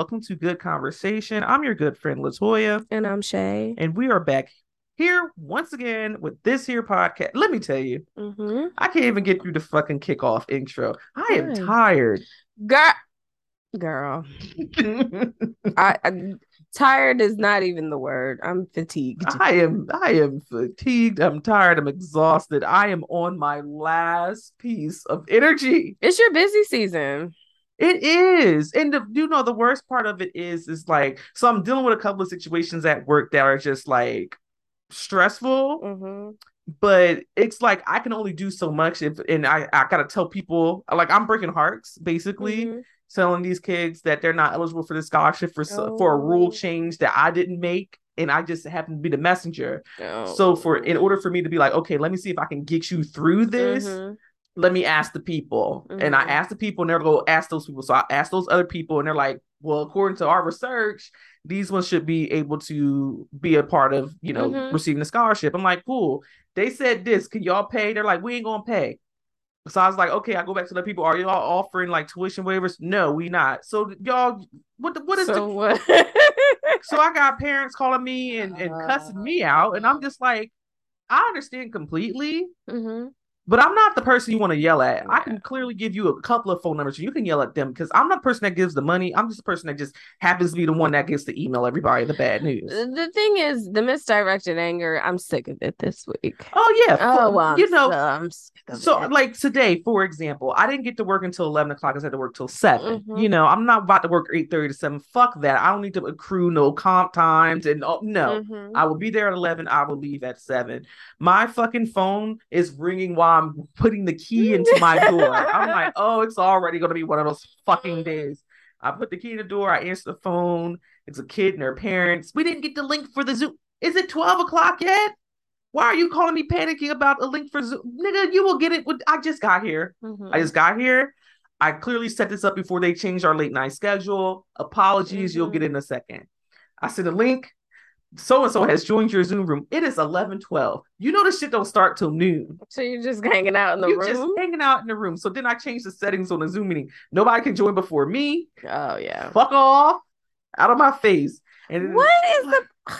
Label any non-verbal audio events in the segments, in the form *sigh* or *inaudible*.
welcome to Good Conversation. I'm your good friend Latoya, And I'm Shay. and we are back here once again with this here podcast. Let me tell you, Mm-hmm. I can't even get through the fucking kickoff intro. I am Good. tired. Girl, girl, *laughs* I, I tired is not even the word. I'm fatigued. I am I am fatigued. I'm tired. I'm exhausted. I am on my last piece of energy. It's your busy season. It is. And the, you know the worst part of it is is like so I'm dealing with a couple of situations at work that are just like stressful, Mm-hmm. but it's like I can only do so much if and I I got to tell people like I'm breaking hearts basically. Mm-hmm. telling these kids that they're not eligible for the scholarship for so for a rule Oh. change that I didn't make and I just happen to be the messenger. Oh. So for in order for me to be like, okay, let me see if I can get you through this. Mhm. Let me ask the people. And I Mhm. asked the people and they're go ask those people. So I asked those other people and they're like, well, according to our research, these ones should be able to be a part of, you know, Mhm. receiving the scholarship. I'm like, cool. They said this. Can y'all pay? They're like, we ain't gonna pay. So I was like, okay, I go back to the people. Are y'all offering like tuition waivers? No, we not. So y'all, what the, what is so the what? *laughs* so I got parents calling me and, and cussing me out, and I'm just like, I understand completely, hmm but I'm not the person you want to yell at. I can clearly give you a couple of phone numbers. And you can yell at them because I'm not the person that gives the money. I'm just the person that just happens to be the one that gets to email everybody the bad news. The thing is, the misdirected anger. I'm sick of it this week. Oh yeah, Oh, well, you know. so, I'm sick of So, like today, for example, I didn't get to work until eleven o'clock. I had to work till 7 Mhm. You know, I'm not about to work eight thirty to seven. Fuck that. I don't need to accrue no comp times and oh, no. Mhm. I will be there at 11. I will leave at 7. My fucking phone is ringing while I'm putting the key into my door. I'm like, oh, it's already going to be one of those fucking days. I put the key in the door. I answer the phone. It's a kid and her parents. We didn't get the link for the Zoom. Is it 12 o'clock yet? Why are you calling me panicking about a link for Zoom? Nigga, you will get it. With, I just got here. Mhm. I just got here. I clearly set this up before they changed our late night schedule. Apologies, you'll Mhm. get it in a second. I sent a link. So and so has joined your Zoom room. It is 11 12. You know, the shit don't start till noon. So you're just hanging out in the You're room? just hanging out in the room. So then I changed the settings on the Zoom meeting. Nobody can join before me. Oh yeah. Fuck off out of my face. And What is the? *sighs*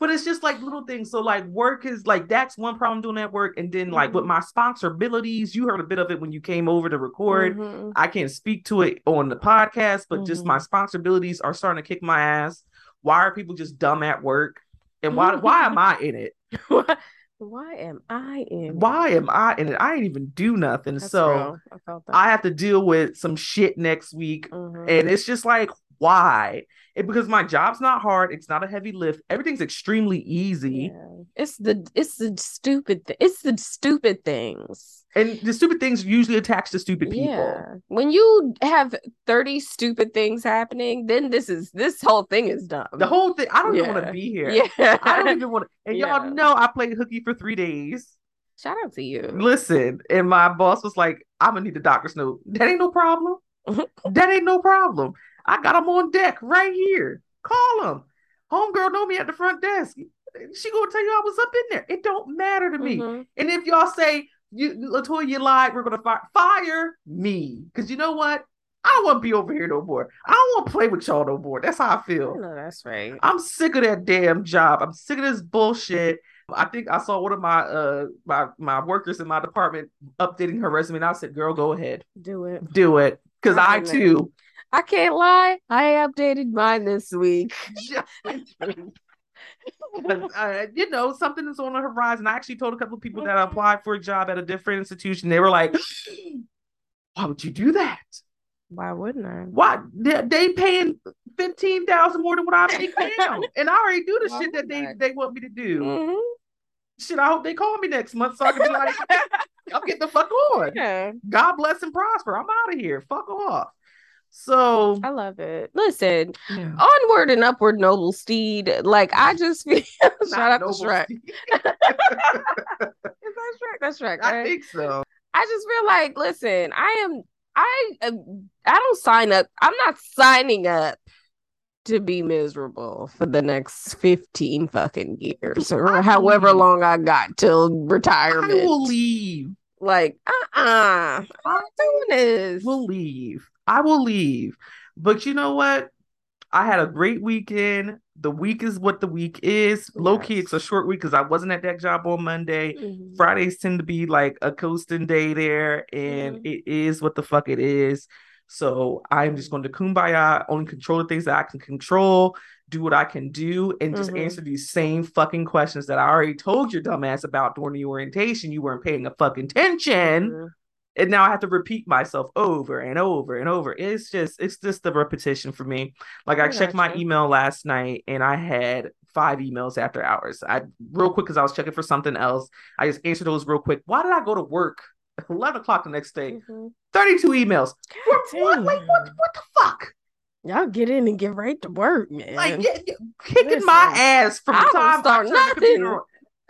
but it's just like little things. So like work is like that's one problem doing that work. And then like with Mhm. my sponsorabilities, you heard a bit of it when you came over to record. Mhm. I can't speak to it on the podcast, but just Mhm. my responsibilities are starting to kick my ass. Why are people just dumb at work? And why *laughs* why am I in it? Why, *laughs* why am I in? Why am I in it? I ain't even do nothing. That's so. I. I have to deal with some shit next week. Mhm. And it's just like, why? It, because my job's not hard. It's not a heavy lift. Everything's extremely easy. Yeah. It's the it's the stupid th- it's the stupid things. And the stupid things usually attach to stupid people. Yeah. When you have 30 stupid things happening, then this is this whole thing is dumb. The whole thing, I don't even want to be here. Yeah. I don't even want to. And Yeah. y'all know I played hooky for three days. Shout out to you. Listen, and my boss was like, I'm gonna need the doctor's note. That ain't no problem. *laughs* that ain't no problem. I got him on deck right here. Call him. Homegirl know me at the front desk. She gonna tell you I was up in there. It don't matter to me. Mhm. And if y'all say you Latoya, you lied, we're gonna fire fire me. Cause you know what? I don't want to be over here no more. I don't want to play with y'all no more. That's how I I feel. know that's right. I'm sick of that damn job. I'm sick of this bullshit. I think I saw one of my uh my my workers in my department updating her resume, and I said, "Girl, go ahead, Do it. do it," because I Right. too. I can't lie. I updated mine this week. *laughs* *laughs* But, uh, you know, something is on the horizon. I actually told a couple of people that I applied for a job at a different institution. They were like, *gasps* "Why would you do that? Why wouldn't I? Why they, they paying fifteen thousand more than what I make *laughs* now, and I already do the Why shit that they I? they want me to do." Mhm. Shit, I hope they call me next month so I can be like, *laughs* "I'll get the fuck on." Yeah, God bless and prosper. I'm out of here. Fuck off. So I love it. Listen, yeah. onward and upward, noble steed. Like I just *laughs* feel. Shout out to Shrek. Steve. *laughs* Is that Shrek? That's Shrek. I think so. I just feel like, listen, I am, I, am- I don't sign up. I'm not signing up to be miserable for the next 15 fucking years or I however believe- long I got till retirement. I retirement. will leave. Like, uh uh-uh, uh, I'm not doing this. We'll leave. I will leave. But you know what? I had a great weekend. The week is what the week is. Low key, it's a short week because I wasn't at that job on Monday. Mhm. Fridays tend to be like a coasting day there, and Mhm. it is what the fuck it is. So I'm just going to kumbaya, only control the things that I can control, do what I can do, and just Mhm. answer these same fucking questions that I already told your dumbass about during the orientation. You weren't paying a fucking attention Mhm. And now I have to repeat myself over and over and over. It's just it's just the repetition for me. Like I, I checked my gotcha. email last night and I had five emails after hours. I real quick because I was checking for something else. I just answered those real quick. Why did I go to work? *laughs* 11 o'clock the next day. Mhm. 32 emails. What, what, like, what, what the fuck? Y'all get in and get right to work, man. Like, yeah, yeah, kicking my ass from the time I start the computer nothing. on.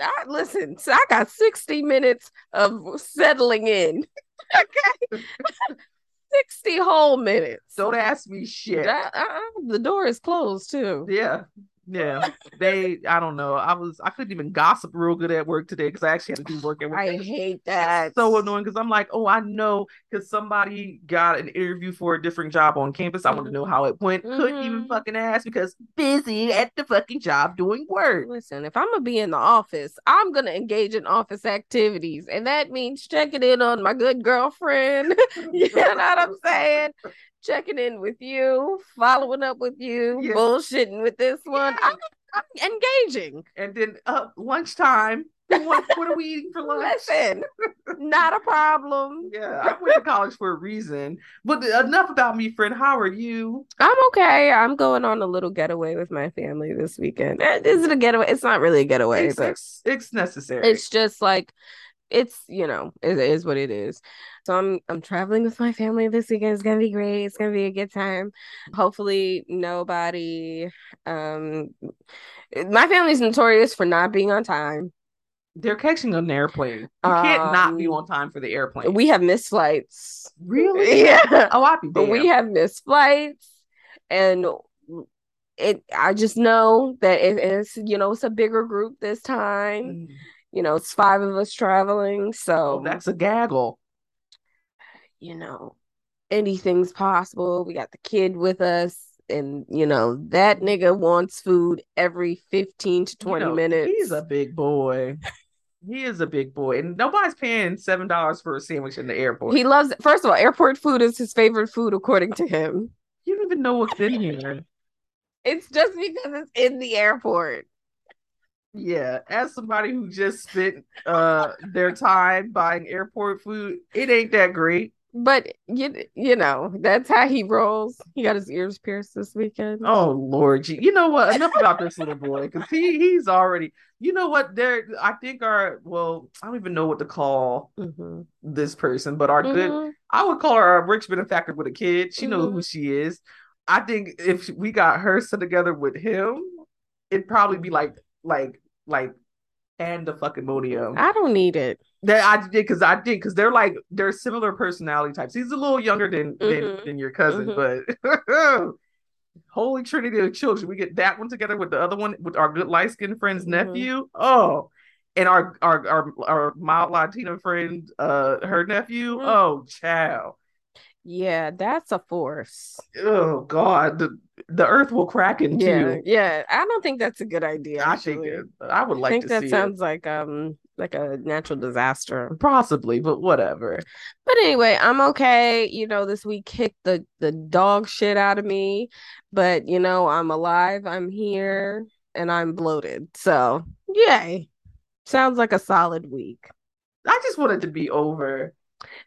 I, listen, so I got 60 minutes of settling in. *laughs* okay. 60 whole minutes. Don't ask me shit. Uh-uh, the door is closed too. Yeah. Yeah. They I don't know. I was I couldn't even gossip real good at work today because I actually had to do work at work. I hate that. so annoying because I'm like, oh, I know because somebody got an interview for a different job on campus. I want to know how it went. Couldn't even Mhm. fucking ask because busy at the fucking job doing work. Listen, if I'm gonna be in the office, I'm gonna engage in office activities, and that means checking in on my good girlfriend. *laughs* you know what I'm saying? Checking in with you, following up with you, Yeah. bullshitting with this one. Yeah. I'm, I'm engaging. And then uh lunchtime. What, what are we eating for lunch? Listen, *laughs* not a problem. Yeah, I went to college for a reason. But enough about me, friend. How are you? I'm okay. I'm going on a little getaway with my family this weekend. Eh, Is it a getaway? It's not really a getaway, It's, but it's, it's necessary. it's just like it's you know it is what it is. So i'm i'm traveling with my family this weekend. It's gonna be great. It's gonna be a good time. Hopefully nobody um my family's notorious for not being on time. They're catching an airplane. You can't not be Um, on time for the airplane. we have missed flights. Really? *laughs* yeah. Oh, I'd be but we have missed flights and it i just know that it is you know it's a bigger group this time. Mm. You know it's five of us traveling so Oh, that's a gaggle. you know, anything's possible. We got the kid with us, and you know, that nigga wants food every 15 to 20 You know, minutes. He's a big boy. He is a big boy, and nobody's paying seven dollars for a sandwich in the airport. he loves It. first of all, airport food is his favorite food, according to him. you don't even know what's in here. *laughs* It's just because it's in the airport. Yeah, as somebody who just spent uh their time buying airport food, it ain't that great. But you you know, that's how he rolls. He got his ears pierced this weekend. Oh Lord, you know what? Enough about this little boy because he he's already. You know what? There, I think our well, I don't even know what to call Mhm. this person, but our good Mhm. I would call her a rich benefactor with a kid. She knows Mhm. who she is. I think if we got her set together with him, it'd probably be like like like and the fucking pandemonium. I don't need it. That I did because I did because they're like they're similar personality types. He's a little younger than than, Mhm. than your cousin, but *laughs* holy trinity of children. We get that one together with the other one with our good light skinned friend's Mhm. nephew. Oh, and our our our our mild Latina friend, uh, her nephew. Mhm. Oh, child. Yeah, that's a force. Oh God, the, the earth will crack in Yeah, two. yeah. I don't think that's a good idea. I think it, I would I like think to that sounds like um like a natural disaster. Possibly, but whatever. But anyway, I'm okay. You know, this week kicked the the dog shit out of me, but you know, I'm alive. I'm here, and I'm bloated. So yay! Sounds like a solid week. I just want it to be over.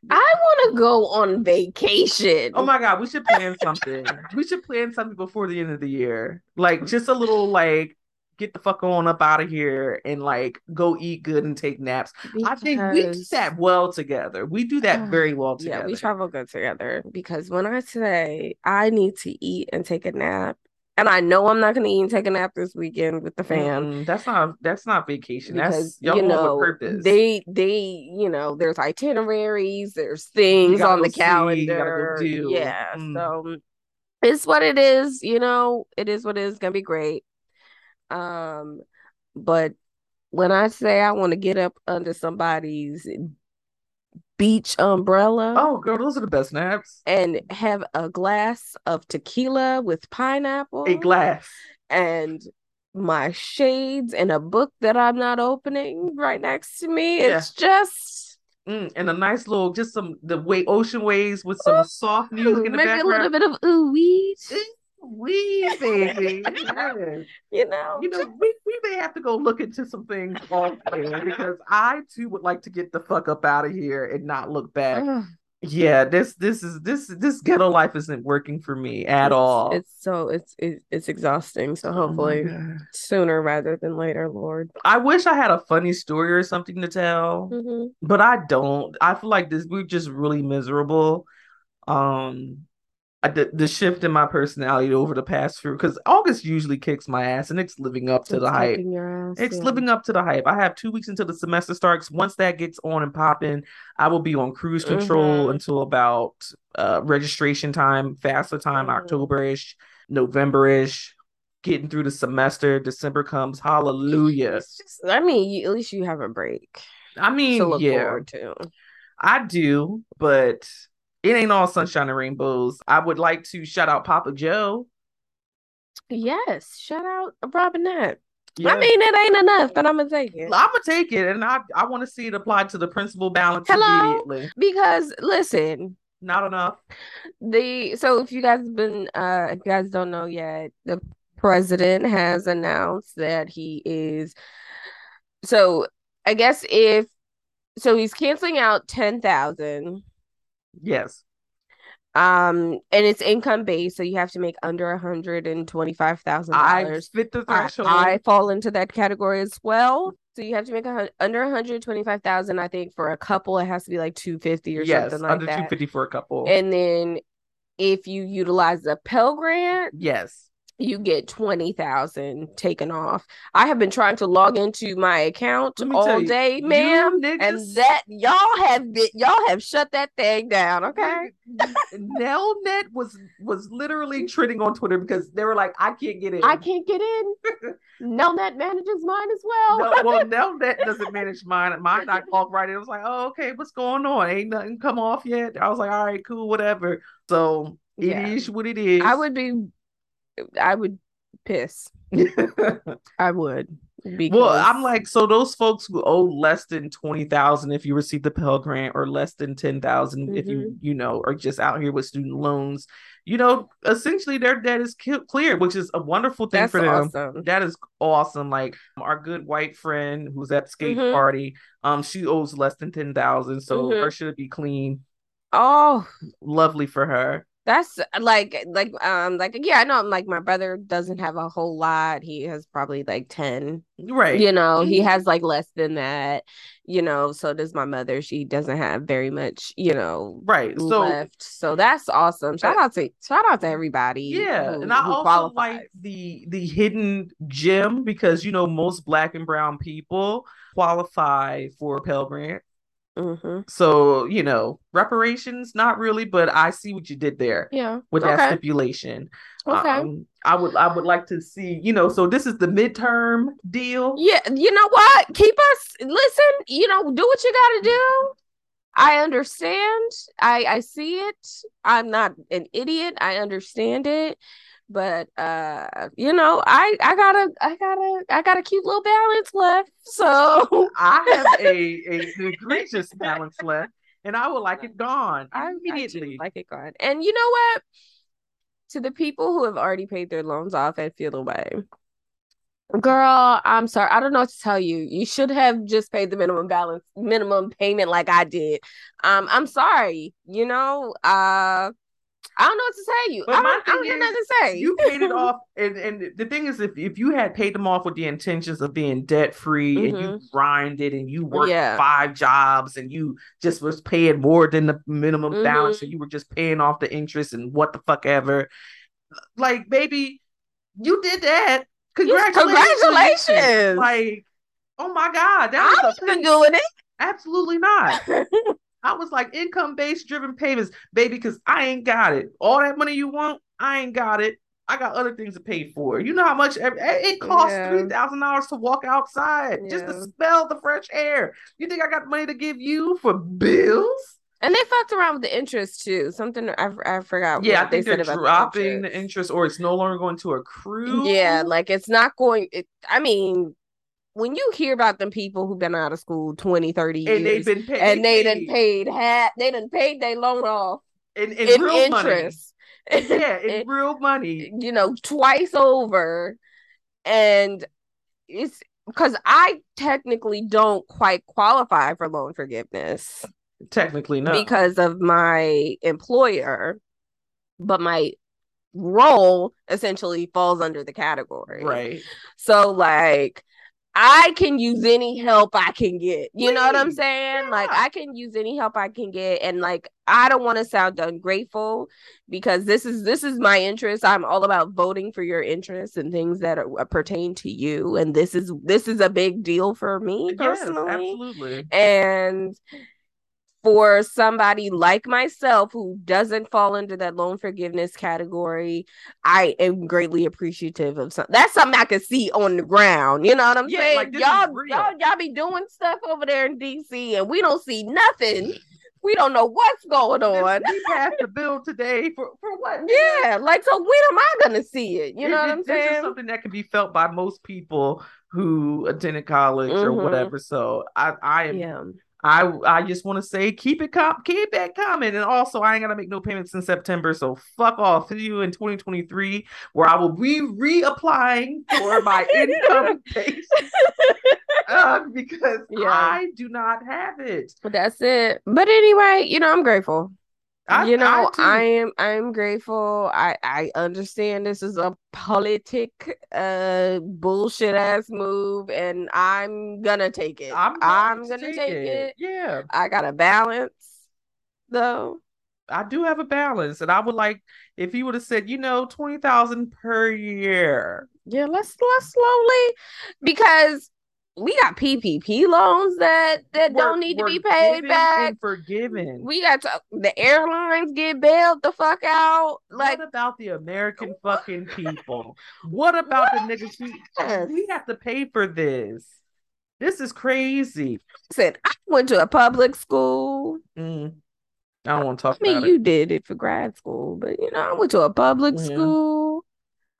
I want to go on vacation. Oh my God, we should plan something. we should plan something before the end of the year. Like just a little like get the fuck on up out of here and like go eat good and take naps. I think we do that well together. We do that *sighs* very well Yeah, together. we travel good together because when I say I need to eat and take a nap, and I know I'm not going to even take a nap this weekend with the fam Mm-mm, that's not that's not vacation. because that's y'all you know purpose. they they you know there's itineraries, there's things on the see, go calendar. do. Yeah, Mm. so it's what it is. You know, it is what it is. Gonna be great. Um, but when I say I want to get up under somebody's beach umbrella. Oh, girl, those are the best naps. And have a glass of tequila with pineapple. A glass. And my shades and a book that I'm not opening right next to me. Yeah. It's just Mm, and a nice little, just some the way ocean waves with some soft music in the Maybe *laughs* background. Maybe a little bit of ooh wee. We baby, *laughs* you know, you know, we, we may have to go look into some things *laughs* off there because I too would like to get the fuck up out of here and not look back. Yeah this this is this this ghetto life isn't working for me at it's, all. it's so it's it, it's exhausting so oh hopefully oh sooner rather than later lord. I wish i had a funny story or something to tell mm-hmm. but i don't. I feel like this we're just really miserable. Um the, the shift in my personality over the past few because August usually kicks my ass and it's living up to it's the hype. Ass, it's yeah. living up to the hype. I have two weeks until the semester starts. Once that gets on and popping, I will be on cruise control mm-hmm. until about uh, registration time, faster time, mm-hmm. October-ish, November-ish. Getting through the semester, December comes. Hallelujah! Just, I mean, at least you have a break. I mean, yeah, I do, but it ain't all sunshine and rainbows. I would like to shout out Papa Joe. Yes, shout out Robinette. Yeah. I mean, it ain't enough, but I'm gonna take it. I'm gonna take it, and I I want to see it applied to the principal balance Hello? immediately. Because listen, not enough. The so if you guys been uh if you guys don't know yet, the president has announced that he is. So I guess if so, he's canceling out ten thousand Yes. Um, and it's income based, so you have to make under a hundred and twenty five thousand dollars. I fit the threshold. I, I, fall into that category as well. So you have to make a under one hundred twenty five thousand. I think for a couple, it has to be like two fifty or yes, something like under that. Under two fifty for a couple. And then if you utilize the Pell Grant, yes, you get 20,000 taken off. I have been trying to log into my account all you, day, ma'am, and that y'all have been y'all have shut that thing down, okay? Nelnet was was literally trending on Twitter because they were like, I can't get in. I can't get in. *laughs* Nelnet manages mine as well. no, well, *laughs* Nelnet doesn't manage mine. Mine I called right in. I was like, oh, okay, what's going on? Ain't nothing come off yet. I was like, all right, cool, whatever. So it yeah. is what it is. I would be I would piss. *laughs* I would. Because... Well, I'm like, so those folks who owe less than twenty thousand if you receive the Pell Grant, or less than ten thousand mm-hmm. if you mm-hmm. you know are just out here with student loans, you know, essentially their debt is clear, which is a wonderful thing That's for them. Awesome. That is awesome. Like our good white friend who's at the skate mm-hmm. party, um, she owes less than ten thousand, so mm-hmm. her should be clean. Oh, lovely for her. That's like like um like yeah, I know like my brother doesn't have a whole lot. He has probably like 10. Right. You know, mm-hmm. he has like less than that. You know, so does my mother. She doesn't have very much, you know, right. So left. So that's awesome. Shout out to shout out to everybody. Yeah. Who, and I also qualifies. like the the hidden gem because you know most black and brown people qualify for Pell Grant Mm-hmm. So, you know, reparations, not really, but I see what you did there. Yeah. With okay. that stipulation. Okay. Um, I would I would like to see, you know, so this is the midterm deal. Yeah, you know what? Keep us listen, you know, do what you gotta do. I understand. I I see it. I'm not an idiot. I understand it but uh you know i i got a i got a i got a cute little balance left *laughs* so. *laughs* I have a a *laughs* egregious balance left and i would like it gone I, immediately. like it gone. And you know what? To the people who have already paid their loans off and feel away girl i'm sorry. I don't know what to tell you. You should have just paid the minimum balance minimum payment like i did. Um i'm sorry you know uh I don't know what to say. You, but I don't, I don't have nothing to say. You paid it *laughs* off, and, and the thing is, if, if you had paid them off with the intentions of being debt free, mm-hmm. and you mm-hmm. grinded and you worked yeah. five jobs, and you just was paying more than the minimum mm-hmm. balance, and you were just paying off the interest and what the fuck ever, like baby, you did that. Congratulations! Congratulations! Like, oh my god, that was I've been doing it. Absolutely not. *laughs* I was like income based driven payments, baby, because I ain't got it. All that money you want, I ain't got it. I got other things to pay for. You know how much it costs Yeah. three thousand dollars to walk outside just to smell the fresh air. You think I got money to give you for bills? And they fucked around with the interest too. Something I, I forgot. Yeah, I they think they're said about dropping the the interest, or it's no longer going to accrue. Yeah, like it's not going. It, I mean, when you hear about them people who've been out of school 20, 30 and they've years, been paid. and they done paid half, they done paid their loan off in, in, in real money. interest. Yeah, in *laughs* real money. you know, twice over. And it's because I technically don't quite qualify for loan forgiveness Technically, no. because of my employer, but my role essentially falls under the category. right. So, like, I can use any help I can get. You know what I'm saying? Like. I can use any help I can get, and like, I don't want to sound ungrateful because this is this is my interest. I'm all about voting for your interests and things that are, uh, pertain to you, and this is this is a big deal for me Yes, personally. absolutely. And for somebody like myself who doesn't fall into that loan forgiveness category, I am greatly appreciative of some. That's something I can see on the ground. You know what I'm Yeah, saying? like, y'all, y'all, y'all be doing stuff over there in DC, and we don't see nothing. We don't know what's going on. we passed the bill today for for what? *laughs* Yeah, like so. When am I gonna see it? You It- know it- what I'm this saying? is something that can be felt by most people who attended college or Mhm. whatever. So I I am Yeah. I I just want to say keep it com- keep it coming, and also I ain't gonna make no payments in September, so fuck off to you in 2023, where I will be reapplying for my *laughs* income base *laughs* uh, because Yeah. I do not have it. But that's it. But anyway, you know, I'm grateful. I, you know, too. I, am I'm grateful. I I understand this is a politic uh bullshit ass move and I'm gonna take it. I'm, I'm gonna to take it. Yeah, I got a balance though. I do have a balance, and I would like if you would have said, you know, twenty thousand per year. Yeah, let's let's slowly because we got PPP loans that that We're- don't need to be paid back. and forgiven. We got to, the airlines get bailed the fuck out. Like what about the American fucking people? What about the niggas who we have to pay for this? This is crazy. said, I went to a public school. Mm. I don't want to talk I mean, you did it for grad school, but you know, I went to a public Yeah. school.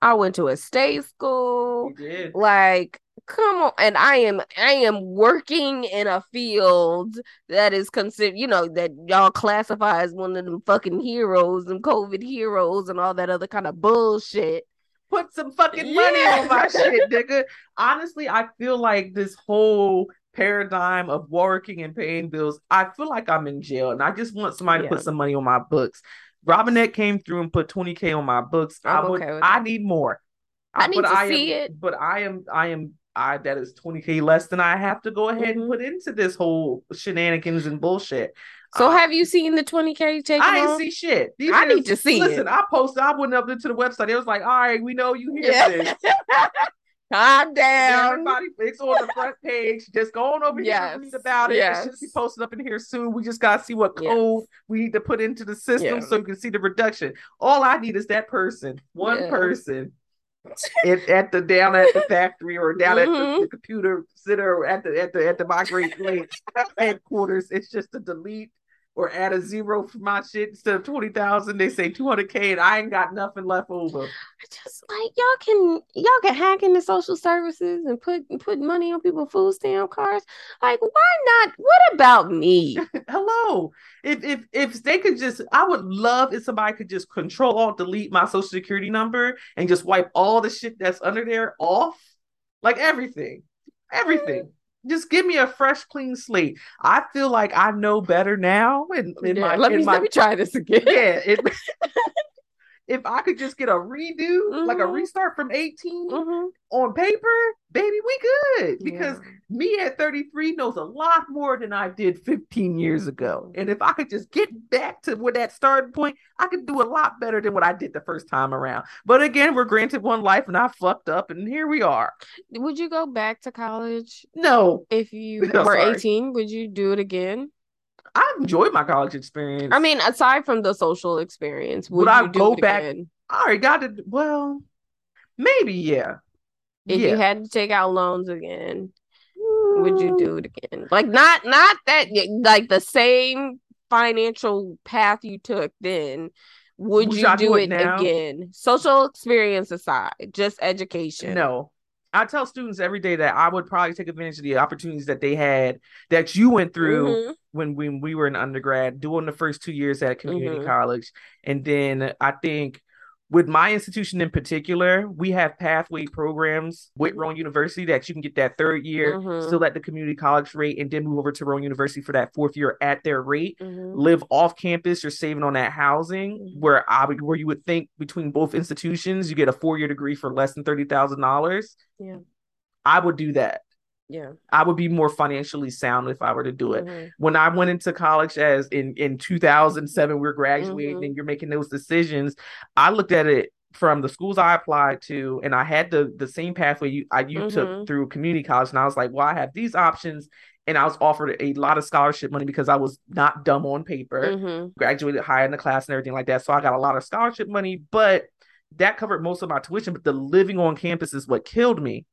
I went to a state school. You did. Like, come on. And I am I am working in a field that is considered, you know, that y'all classify as one of them fucking heroes and COVID heroes and all that other kind of bullshit. Put some fucking money on my shit, *laughs* nigga. Honestly, I feel like this whole paradigm of working and paying bills, I feel like I'm in jail and I just want somebody Yeah. to put some money on my books. Robinette came through and put 20k on my books. I I'm would okay I need more. I need to I see am, it. But I am I am I that is 20k less than I have to go ahead and Mhm. put into this whole shenanigans and bullshit. So Uh, have you seen the 20K taken I ain't see shit. These I need to see Listen, it. I posted. I went up into the website. It was like, all right, we know you hear Yeah. this. *laughs* Calm down. Everybody, it's on the front page. Just go on over here Yes, and read about it. It should be yes. posted up in here soon. We just gotta see what Yes. code we need to put into the system so you can see the reduction. All I need is that person, one person, at, at the down at the factory or down at the, Mhm. the computer center or at the at the at the migrate headquarters. It's just a delete or add a zero for my shit instead of twenty thousand. They say two hundred k, and I ain't got nothing left over. I just like y'all can y'all can hack into social services and put put money on people's food stamp cards. Like, why not? What about me? *laughs* hello if if if they could just i would love if somebody could just control alt delete my social security number and just wipe all the shit that's under there off like everything everything just give me a fresh clean slate i feel like i know better now in Yeah, my let me my, let me try this again. yeah it, *laughs* *laughs* if i could just get a redo like a Mhm. restart from 18 Mhm. on paper baby we good because Yeah. me at 33 knows a lot more than I did 15 years ago. And if I could just get back to where that starting point, I could do a lot better than what I did the first time around. But again, we're granted one life and I fucked up and here we are. would you go back to college No, if you *laughs* No, were sorry. 18? Would you do it again? I enjoyed my college experience. I mean, aside from the social experience, would, Would I go back- again? I already got it. Well, maybe yeah. If yeah. you had to take out loans again, would you do it again? Like not not that like the same financial path you took then. Would, Would you do, do it it again? Social experience aside, just education. No. I tell students every day that I would probably take advantage of the opportunities that they had that you went through Mhm. when when we were in undergrad, doing the first two years at community Mhm. college. And then I think with my institution in particular, we have pathway programs with Rowan University that you can get that third year Mhm. still at the community college rate and then move over to Rowan University for that fourth year at their rate. Mhm. Live off campus, you're saving on that housing Mhm. where I would where you would think between both institutions, you get a four year degree for less than thirty thousand dollars. Yeah. I would do that. Yeah. I would be more financially sound if I were to do it Mhm. when I went into college as in in 2007 we are graduating Mhm. and you're making those decisions I looked at it from the schools I applied to and I had the the same pathway you I you Mhm. took through community college and I was like well I have these options and I was offered a lot of scholarship money because I was not dumb on paper Mhm. graduated high in the class and everything like that so I got a lot of scholarship money but that covered most of my tuition but the living on campus is what killed me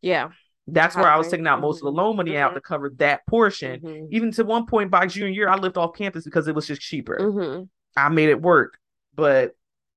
Yeah. That's where I was taking out most of the Mhm. loan money out to cover that portion Mhm. even to one point by junior year, I lived off campus because it was just cheaper. Mhm. I made it work. But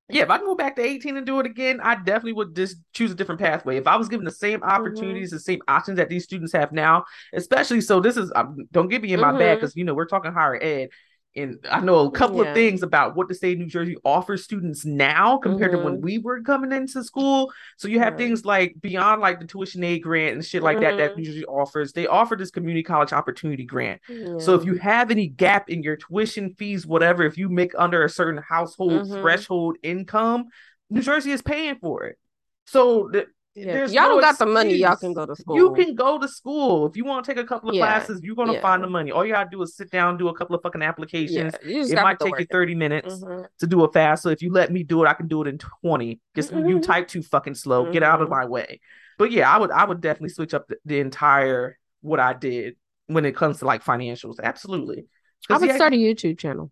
yeah, if I can go back to 18 and do it again, I definitely would just choose a different pathway. If I was given the same opportunities, the same options that these students have now, especially so this is um, don't get me in my bag because you know we're talking higher ed. And I know a couple Yeah. of things about what the state of New Jersey offers students now compared to when Mhm. we were coming into school. So you have Right. things like beyond like the tuition aid grant and shit like that that Mhm. New Jersey offers. They offer this community college opportunity grant. Yeah. So if you have any gap in your tuition fees, whatever, if you make under a certain household Mhm. threshold income, New Jersey is paying for it. So th- Yeah. y'all no don't got the money, y'all can go to school. You can go to school if you want to take a couple of Yeah. classes. You're gonna Yeah. find the money. All you gotta do is sit down, do a couple of fucking applications. You It might take you work in. 30 minutes Mhm. to do it fast. So if you let me do it, I can do it in 20. Just you Mhm. type too fucking slow. Get out of Mhm. my way. But yeah, I would I would definitely switch up the, the entire what I did when it comes to like financials. Absolutely. I would yeah, start a YouTube channel.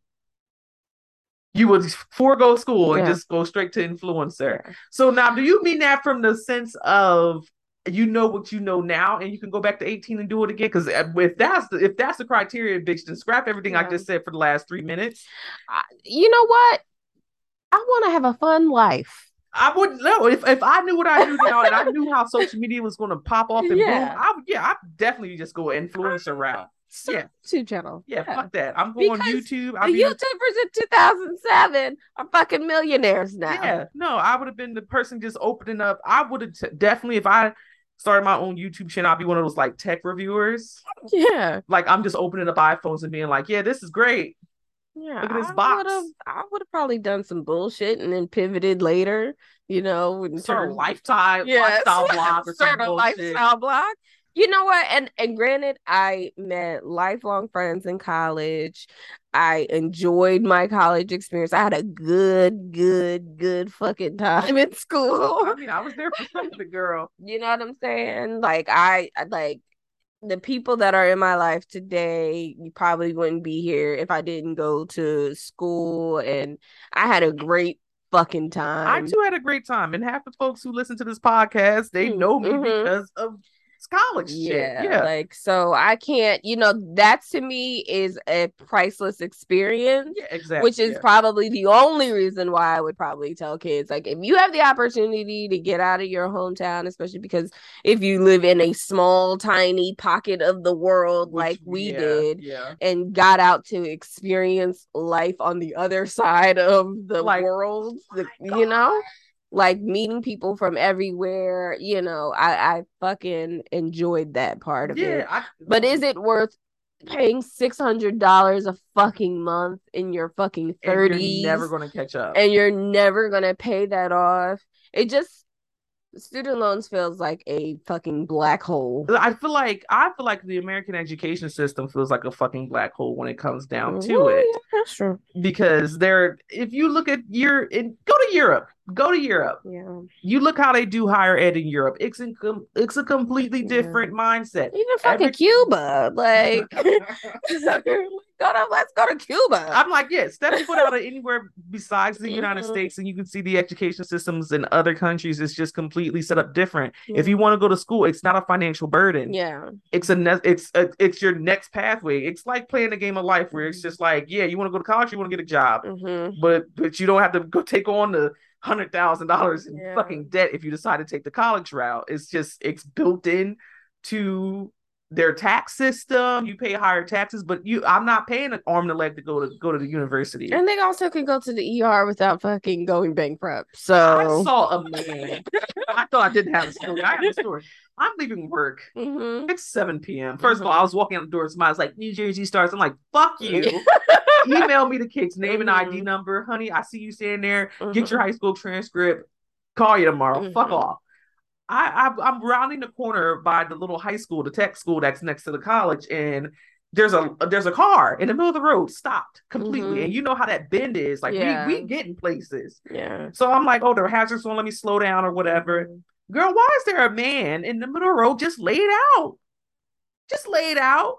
You would forego school and Yeah. just go straight to influencer. Yeah. So now do you mean that from the sense of you know what you know now and you can go back to 18 and do it again? Because uh, if that's the if that's the criteria, bitch, then scrap everything I just said for the last three minutes. I, you know what? I want to have a fun life. I wouldn't know if, if I knew what I knew now and I knew how social media was going to pop off and *laughs* Yeah. boom. I would, yeah, I'd definitely just go influencer route. Start a YouTube channel. Yeah, fuck that. I'm going on Because YouTube. I The mean, YouTubers in 2007 are fucking millionaires now. yeah, no, I would have been the person just opening up. I would have t- definitely if I started my own YouTube channel, I'd be one of those like tech reviewers. Yeah. Like I'm just opening up iPhones and being like, yeah, this is great. Yeah, Look at this I box. I would have probably done some bullshit and then pivoted later, you know, and Start a turned- lifetime lifestyle *laughs* blog or some a bullshit. lifestyle blog. You know what? And and granted, I met lifelong friends in college. I enjoyed my college experience. I had a good, good, good fucking time in *laughs* school. I mean, I was there for *laughs* the girl. You know what I'm saying? Like I like the people that are in my life today, you probably wouldn't be here if I didn't go to school and I had a great fucking time. I too had a great time, and half the folks who listen to this podcast, they Mm, know me mhm. because of college yeah, shit. Yeah, like so I can't, you know, that to me is a priceless experience. yeah, exactly. Which is yeah. probably the only reason why I would probably tell kids like if you have the opportunity to get out of your hometown, especially because if you live in a small, tiny pocket of the world Which- like we yeah, did, Yeah, and got out to experience life on the other side of the Like, world, oh the- you know, like meeting people from everywhere. You know, I I fucking enjoyed that part of it. yeah. I, But is it worth paying six hundred dollars a fucking month in your fucking thirties, never gonna catch up. and you're never gonna pay that off? It just student loans feels like a fucking black hole. I feel like I feel like the American education system feels like a fucking black hole when it comes down to Well, it. yeah, that's true. Because there, if you look at your, in, go to Europe, go to Europe. Yeah, You look how they do higher ed in Europe. It's in, com- it's a completely Yeah. different mindset. even fucking Every- Cuba, like *laughs* *laughs* go to let's go to Cuba. I'm like, yeah, step foot out of anywhere besides the United. States, and you can see the education systems in other countries is just completely set up different. If you want to go to school, it's not a financial burden. yeah, It's a ne- it's a, it's your next pathway. It's like playing a game of life where it's just like, yeah, you want to go to college, you want to get a job, hmm but but you don't have to go take on the hundred thousand dollars in Yeah. fucking debt if you decide to take the college route. It's just it's built in to their tax system. You pay higher taxes, but you I'm not paying an arm and a leg to go to go to the university. and they also can go to the ER without fucking going bankrupt. So I saw a man. I thought I didn't have a story. I have a story. I'm leaving work. Mhm. It's 7 p.m. 1st of all, I was walking out the door. Somebody's like, New Jersey Stars. I'm like, fuck you. *laughs* Email me the kid's name and ID number. Honey, I see you standing there. Mm-hmm. Get your high school transcript. Call you tomorrow. Fuck Mhm. off. I, I I'm rounding the corner by the little high school, the tech school that's next to the college, and there's a there's a car in the middle of the road stopped completely. Mhm. And you know how that bend is. Like Yeah. we we getting places. yeah. So I'm like, oh, the hazards won't let me slow down or whatever. Mhm. Girl, why is there a man in the middle of the road just laid out? Just laid out.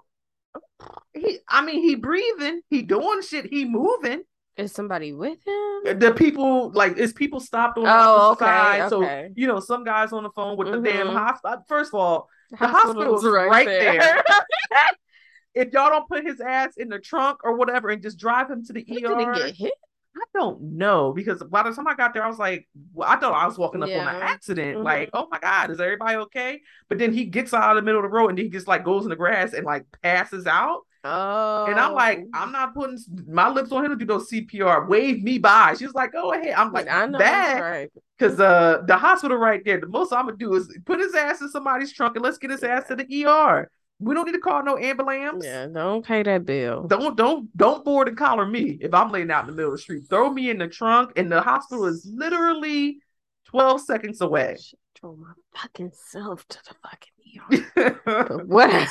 He, I mean, he breathing, he doing shit, he moving. Is somebody with him? The people, like, is people stopped on the Oh, other okay, side? okay. So you know, some guys on the phone with the damn Mhm. hospital. First of all, The the hospital's right there. *laughs* *laughs* if y'all don't put his ass in the trunk or whatever and just drive him to the He ER, didn't get hit. I don't know because by the time I got there, I was like, well, I thought I was walking up on an Yeah. accident. Mhm. Like, oh my god, is everybody okay? But then he gets out of the middle of the road and he just like goes in the grass and like passes out. Oh, And I'm like, I'm not putting my lips on him to do those CPR. Wave me by. She's like, go ahead. I'm like, I know that right. because uh the hospital right there. The most I'm gonna do is put his ass in somebody's trunk and let's get his ass to the ER. We don't need to call no ambulance. Yeah, don't pay that bill. Don't don't don't board and collar me if I'm laying out in the middle of the street. Throw me in the trunk, and the hospital is literally 12 seconds away. Drove my fucking self to the fucking *laughs* Whatever.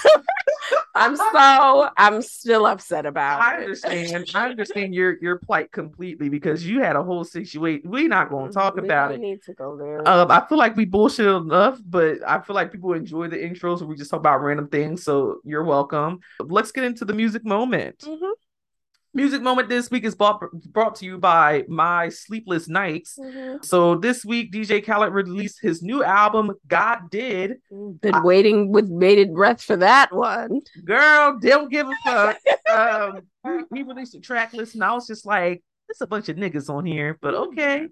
I'm so I'm still upset about I it. understand. I understand your your plight completely because you had a whole situation. We're not going to talk We about it. Need to go there. Um, I feel like we bullshit enough, but I feel like people enjoy the intros where we just talk about random things. So you're welcome. Let's get into the music moment. Mhm, Music moment this week is brought, brought to you by My Sleepless Nights. mhm. So this week, DJ Khaled released his new album, God Did. Been I- waiting with bated breath for that one. Girl, don't give a fuck. *laughs* um, he, he released a track list, and I was just like, there's a bunch of niggas on here, but okay.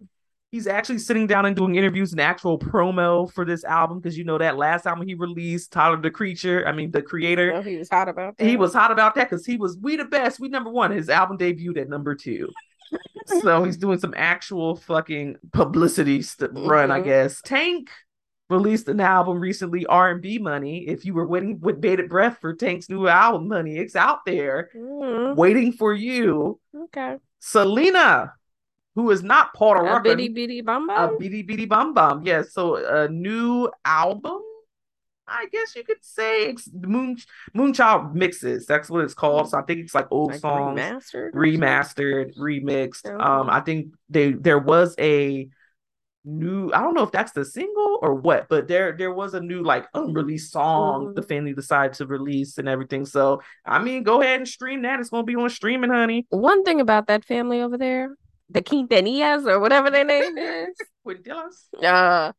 He's actually sitting down and doing interviews and actual promo for this album because you know that last album he released, Tyler the Creature, I mean the creator, Oh, he was hot about that. he was hot about that because he was we the best, we number one. His album debuted at number two. *laughs* so he's doing some actual fucking publicity st- run, I Mhm. guess. Tank released an album recently, R&B Money. If you were waiting with bated breath for Tank's new album, Money, it's out there Mhm, waiting for you. Okay. Selena, who is not Puerto A Rican, Bidi Bidi Bom Bom. a Bidi Bidi Bom Bom. Yes, so a new album. I guess you could say it's Moon Moonchild mixes. That's what it's called. So I think it's like old Like songs remastered. remastered, remixed. Okay. Um, I think they there was a new. I don't know if that's the single or what, but there there was a new like unreleased song Mhm. the family decided to release and everything. So I mean, go ahead and stream that. It's gonna be on streaming, honey. One thing about that family over there, the Quintanillas or whatever their name is, *laughs* Quintillas. uh,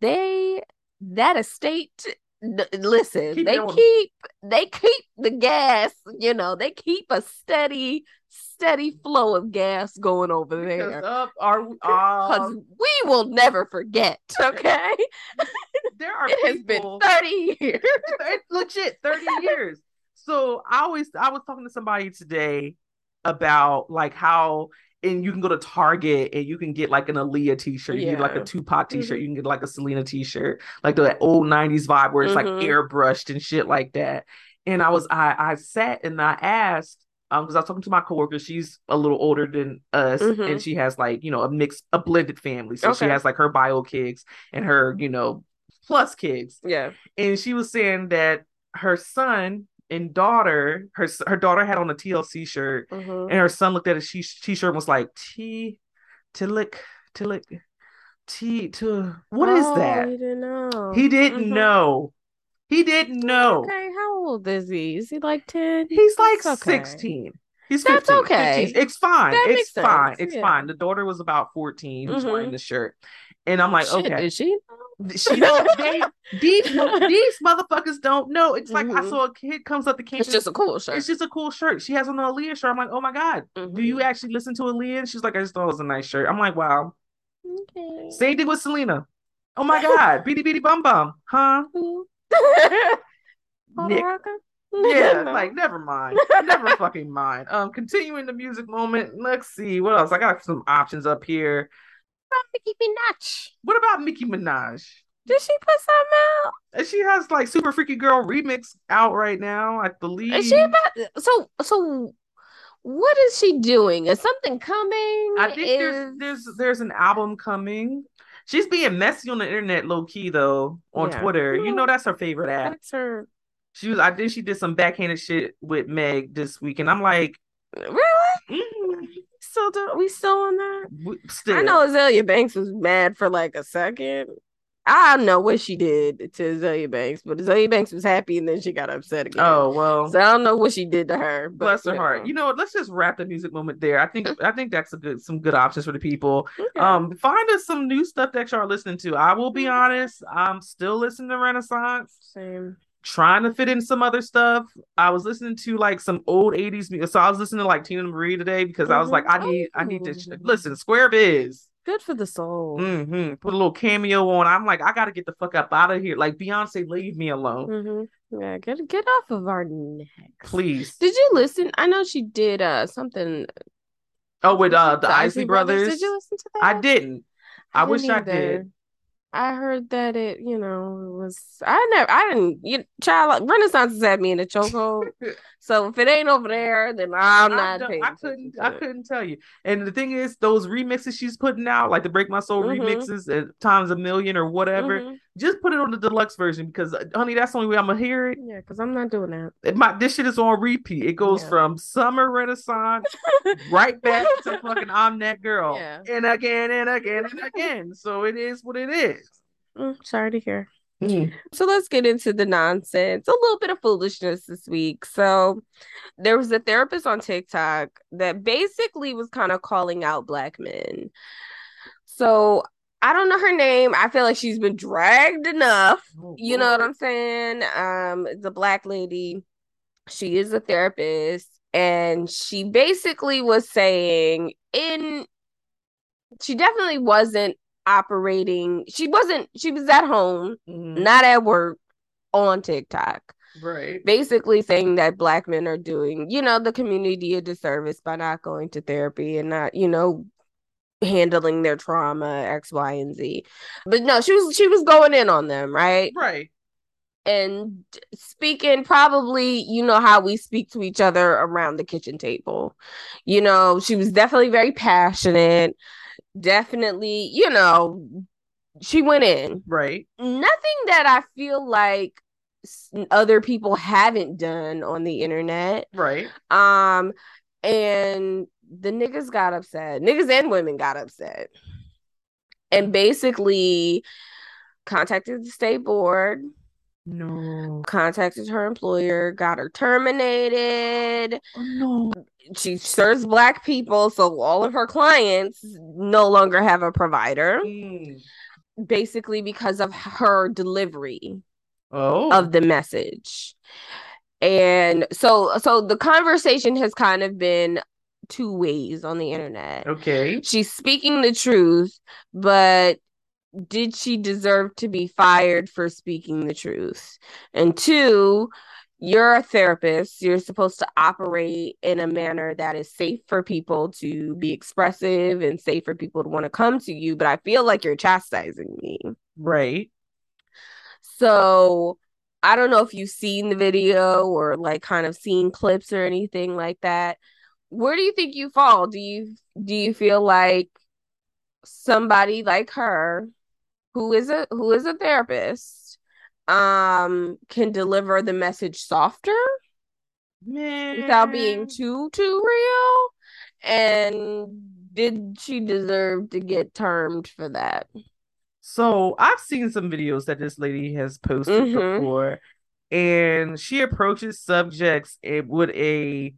they that estate. Listen, Keep they going. keep they keep the gas. You know, they keep a steady steady flow of gas going over there. Because *laughs* um, we will never forget. *laughs* Okay, there are it has been thirty years. it's legit 30 years. So I always I was talking to somebody today about like how and you can go to Target and you can get like an Aaliyah t-shirt, you can get like a Yeah. Tupac t-shirt, you can get like a Selena t-shirt, like the old 90s vibe where it's like Mhm. airbrushed and shit like that. And I was I I sat and I asked um because I was talking to my coworker, she's a little older than us, Mhm. and she has like you know a mixed a blended family. So she has like her bio kids and her, you know, plus kids Yeah. and she was saying that her son and daughter, her her daughter had on a TLC shirt, Mhm. and her son looked at his she- t-shirt and was like T, Tillick, Tillick, T to what is Oh, that? He didn't know. He didn't Mhm. know. He didn't know. Okay, how old is he? Is he like 10? He's like okay. 16. He's That's okay. 15. It's fine. That it's makes sense, fine. It's yeah. fine. The daughter was about 14 who's wearing Mhm. the shirt. And I'm like, Shit, okay. Did she? She don't they *laughs* these these motherfuckers don't know. It's like I Mhm. saw a kid comes up the campus. It's just a cool shirt. it's just a cool shirt. She has on the Aaliyah shirt. I'm like, oh my God. Do you actually listen to Aaliyah? She's like, I just thought it was a nice shirt. I'm like, wow. Okay. Same thing with Selena. Oh my God. Bidi Bidi Bom Bom. Huh? *laughs* *laughs* Nick. Yeah, like never mind. Never fucking mind. Um, continuing the music moment. Let's see what else. I got some options up here. Nicki Minaj. What about Nicki Minaj? Did she put something out? And she has like Super Freaky Girl remix out right now, I believe. Is she about so so what is she doing? Is something coming? I think there's Is- there's there's an album coming. She's being messy on the internet, low key though, on Yeah. Twitter. You know that's her favorite app. that's her She was I think she did some backhanded shit with Meg this week, and I'm like, really? mm, Still do we still on that? still. I know Azealia Banks was mad for like a second. I don't know what she did to Azealia Banks, but Azealia Banks was happy and then she got upset again. Oh well. So I don't know what she did to her. But, Bless her you heart. know. You know what? Let's just wrap the music moment there. I think *laughs* I think that's a good some good options for the people. Okay. Um, find us some new stuff that y'all are listening to. I will be honest, I'm still listening to Renaissance, Same. Trying to fit in some other stuff. I was listening to like some old 80s music. So I was listening to like Teena Marie today because I was like, I need I need to sh- Oh. listen, Square Biz. Good for the soul. hmm Put a little cameo on. I'm like, I gotta get the fuck up out of here. Like Beyonce, leave me alone. hmm Yeah, get get off of our necks. Please. Did you listen? I know she did uh something. Oh, with uh the, Isley Brothers. Did you listen to that? I didn't. I, wish didn't I did. I heard that it, you know, was I never I didn't you child Renaissance has had me in a chokehold. *laughs* so if it ain't over there, then I'm not paying I couldn't I couldn't tell you. And the thing is, those remixes she's putting out, like the Break My Soul Mhm. remixes at times a million or whatever, Mhm. just put it on the deluxe version because uh, honey, that's the only way I'm gonna hear it. Yeah, because I'm not doing that. It- My this shit is on repeat. It goes Yeah. from summer renaissance *laughs* right back to fucking I'm that girl. Yeah. And again and again and again. So it is what it is. Mm, sorry to hear. So let's get into the nonsense. A little bit of foolishness this week. So there was a therapist on TikTok that basically was kind of calling out black men. So I don't know her name. I feel like she's been dragged enough. Oh, You know what I'm saying? Um, the black lady, she is a therapist, and she basically was saying in she definitely wasn't operating, she wasn't, she was at home, Mhm. not at work on TikTok. Right. Basically saying that black men are doing, you know, the community a disservice by not going to therapy and not, you know, handling their trauma, X, Y, and Z. But no, she was she was going in on them, right? Right. and speaking probably you know how we speak to each other around the kitchen table you know she was definitely very passionate definitely you know she went in. Right. nothing that i feel like other people haven't done on the internet. Right. um and the niggas got upset. Niggas and women got upset. And basically contacted the state board No. contacted her employer, got her terminated. Oh no. She serves black people, so all of her clients no longer have a provider, Mm. basically because of her delivery Oh. of the message. And so so the conversation has kind of been two ways on the internet. okay. She's speaking the truth, but did she deserve to be fired for speaking the truth? And two, you're a therapist. You're supposed to operate in a manner that is safe for people to be expressive and safe for people to want to come to you. But I feel like you're chastising me. Right. So I don't know if you've seen the video or like kind of seen clips or anything like that. Where do you think you fall? Do you do you feel like somebody like her who is a who is a therapist um can deliver the message softer Man. without being too too real? And did she deserve to get termed for that? So I've seen some videos that this lady has posted Mhm. before. and she approaches subjects with a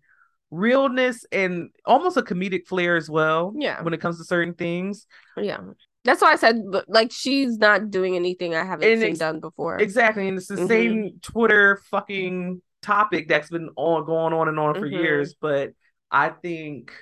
realness and almost a comedic flair as well. Yeah. When it comes to certain things. Yeah. That's why I said, like, she's not doing anything I haven't and seen ex- done before. Exactly, and it's the mm-hmm. same Twitter fucking topic that's been on going on and on for mm-hmm. years. But I think,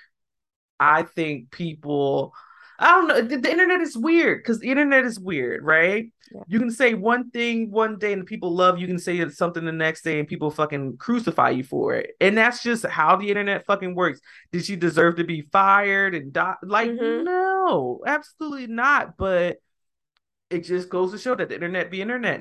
I think people I don't know. The, the internet is weird because the internet is weird, right? Yeah. You can say one thing one day and people love you. can say something the next day and people fucking crucify you for it. And that's just how the internet fucking works. Did she deserve to be fired and die? Like, mm-hmm. no, absolutely not. But it just goes to show that the internet be internet.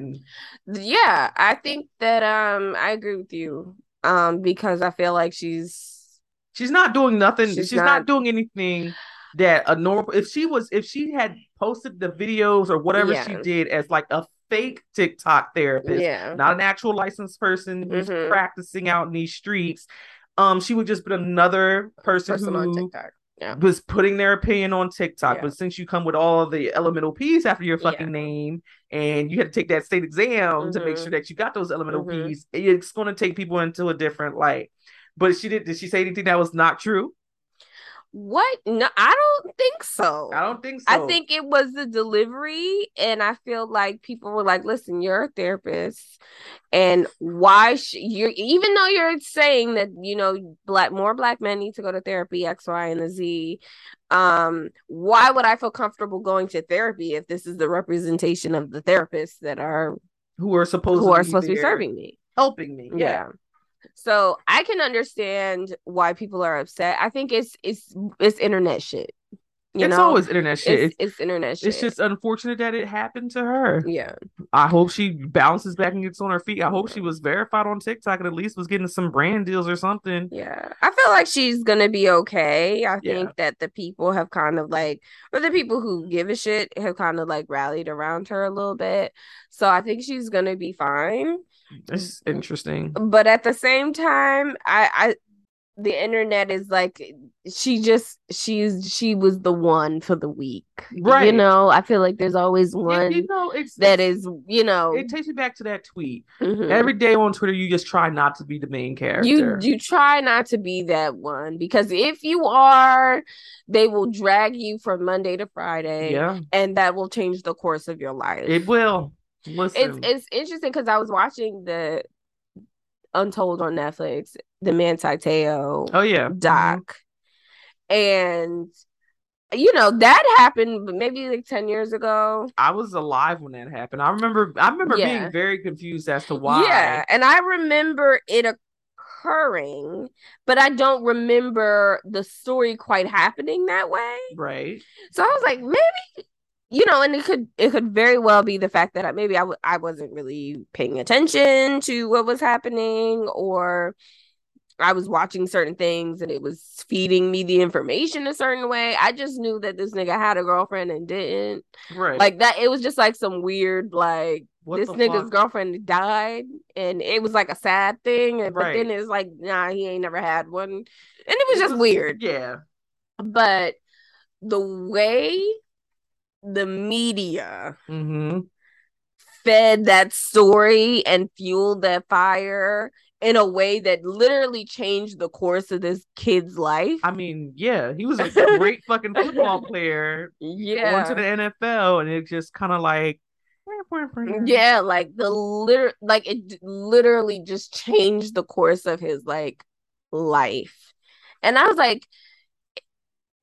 Yeah, I think that um I agree with you. Um, because I feel like she's she's not doing nothing. She's, she's not... not doing anything that a normal if she was if she had posted the videos or whatever yeah. she did as like a fake TikTok therapist, yeah. not an actual licensed person who's mm-hmm. practicing out in these streets, um, she would just be another person, person who on TikTok. Yeah. was putting their opinion on TikTok. Yeah. But since you come with all the elemental P's after your fucking yeah. name and you had to take that state exam mm-hmm. to make mm-hmm. sure that you got those elemental mm-hmm. P's, it's going to take people into a different light. But she did, did she say anything that was not true? What? No, I don't think so. I don't think so. I think it was the delivery, and I feel like people were like, "Listen, you're a therapist, and why sh- you're even though you're saying that you know black more black men need to go to therapy X, Y, and the Z. Um, why would I feel comfortable going to therapy if this is the representation of the therapists that are who are supposed who are supposed to be serving me, helping me? yeah. yeah. So I can understand why people are upset. I think it's it's it's internet shit. You it's know? always internet shit. It's, it's, internet shit. It's just unfortunate that it happened to her. Yeah. I hope she bounces back and gets on her feet. I hope she was verified on TikTok and at least was getting some brand deals or something. Yeah. I feel like she's gonna be okay. I yeah. think that the people have kind of like or the people who give a shit have kind of like rallied around her a little bit. So I think she's gonna be fine. It's interesting. But at the same time, I, I the internet is like she just she's she was the one for the week right. you know? I feel like there's always one you, know it's, that is you know it takes me back to that tweet. Mm-hmm. every day on twitter you just try not to be the main character. you you try not to be that one because if you are they will drag you from monday to friday yeah. and that will change the course of your life. It will Listen. It's it's interesting because I was watching the Untold on Netflix, the Manti Te'o oh yeah. Doc, mm-hmm. and you know that happened maybe like 10 years ago. I was alive when that happened. I remember i remember yeah. being very confused as to why. Yeah and i remember it occurring but i don't remember the story quite happening that way. Right. So i was like maybe you know, and it could it could very well be the fact that I, maybe I w- I wasn't really paying attention to what was happening, or I was watching certain things and it was feeding me the information a certain way. I just knew that this nigga had a girlfriend and didn't. Right. Like that. It was just like some weird like. What this nigga's fuck? girlfriend died, and it was like a sad thing. And, right. But then it's like, nah, he ain't never had one, and it was just weird. Yeah. But the way the media mm-hmm. fed that story and fueled that fire in a way that literally changed the course of this kid's life. I mean, yeah, he was a *laughs* great fucking football player. Yeah. Going to the NFL and it just kind of like yeah, like the liter like it literally just changed the course of his like life. And I was like,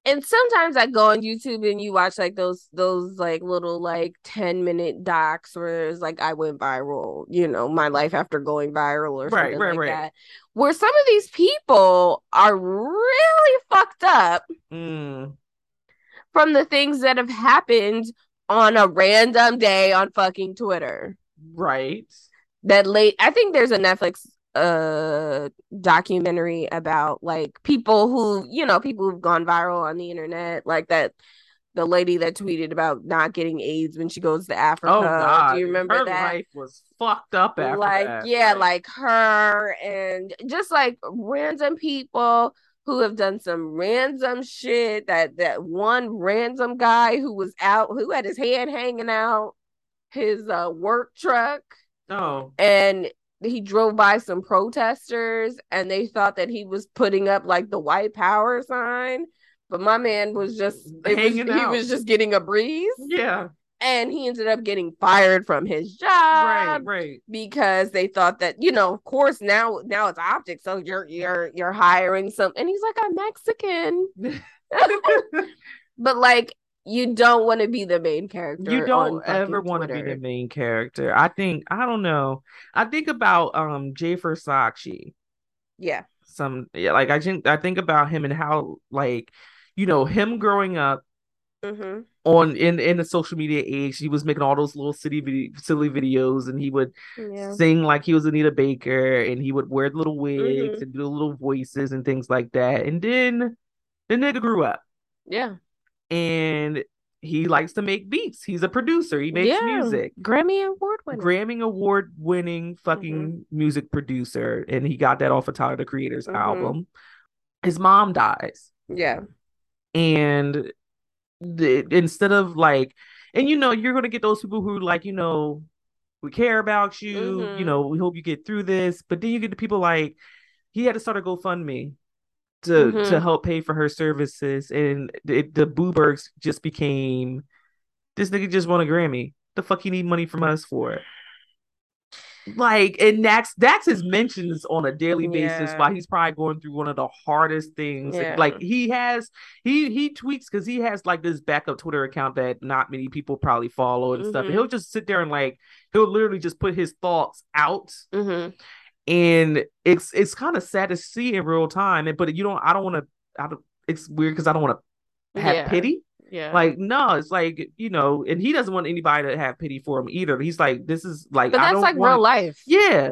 and sometimes I go on YouTube and you watch like those those like little like 10 minute docs where it's like I went viral, you know, my life after going viral or something right, right, like right. that. Where some of these people are really fucked up mm. from the things that have happened on a random day on fucking Twitter. Right. That late I think there's a Netflix a documentary about like people who you know people who've gone viral on the internet like that the lady that tweeted about not getting AIDS when she goes to Africa. Oh God. Do you remember her that? life was fucked up after like that. yeah, like her and just like random people who have done some random shit. That that one random guy who was out who had his head hanging out his uh work truck. Oh. And he drove by some protesters and they thought that he was putting up like the white power sign but my man was just it was, Hanging he was just getting a breeze Yeah. and he ended up getting fired from his job Right. Right. because they thought that you know of course now now it's optics so you're you're you're hiring some and he's like i'm mexican *laughs* *laughs* but like you don't want to be the main character you don't ever want to be the main character. I think I don't know. I think about um Jay Versace. yeah Some yeah, like I think I think about him and how like you know him growing up hmm on in in the social media age. He was making all those little city silly videos, and he would yeah sing like he was Anita Baker, and he would wear little wigs Mhm. and do little voices and things like that. And then the nigga grew up. yeah and he likes to make beats. He's a producer. He makes Yeah. music. grammy award winner Grammy award winning fucking music producer. And he got that off of Tyler the Creator's Mhm. album. His mom dies. yeah And the, instead of like, and you know, you're going to get those people who like, you know, we care about you. Mhm. You know, we hope you get through this. But then you get the people like, he had to start a GoFundMe to Mhm. to help pay for her services, and it, the Boobergs just became this nigga just won a Grammy. The fuck he need money from us for? Like, and that's that's his mentions on a daily basis Yeah. while he's probably going through one of the hardest things. Yeah. Like he has he he tweets because he has like this backup Twitter account that not many people probably follow and stuff. And Mhm. he'll just sit there and like he'll literally just put his thoughts out hmm and it's it's kind of sad to see in real time. and- But you don't, I don't want to. I don't. It's weird because I don't want to have Yeah. pity. yeah Like no, it's like you know, and he doesn't want anybody to have pity for him either. He's like, this is like, but that's like want, real life Yeah,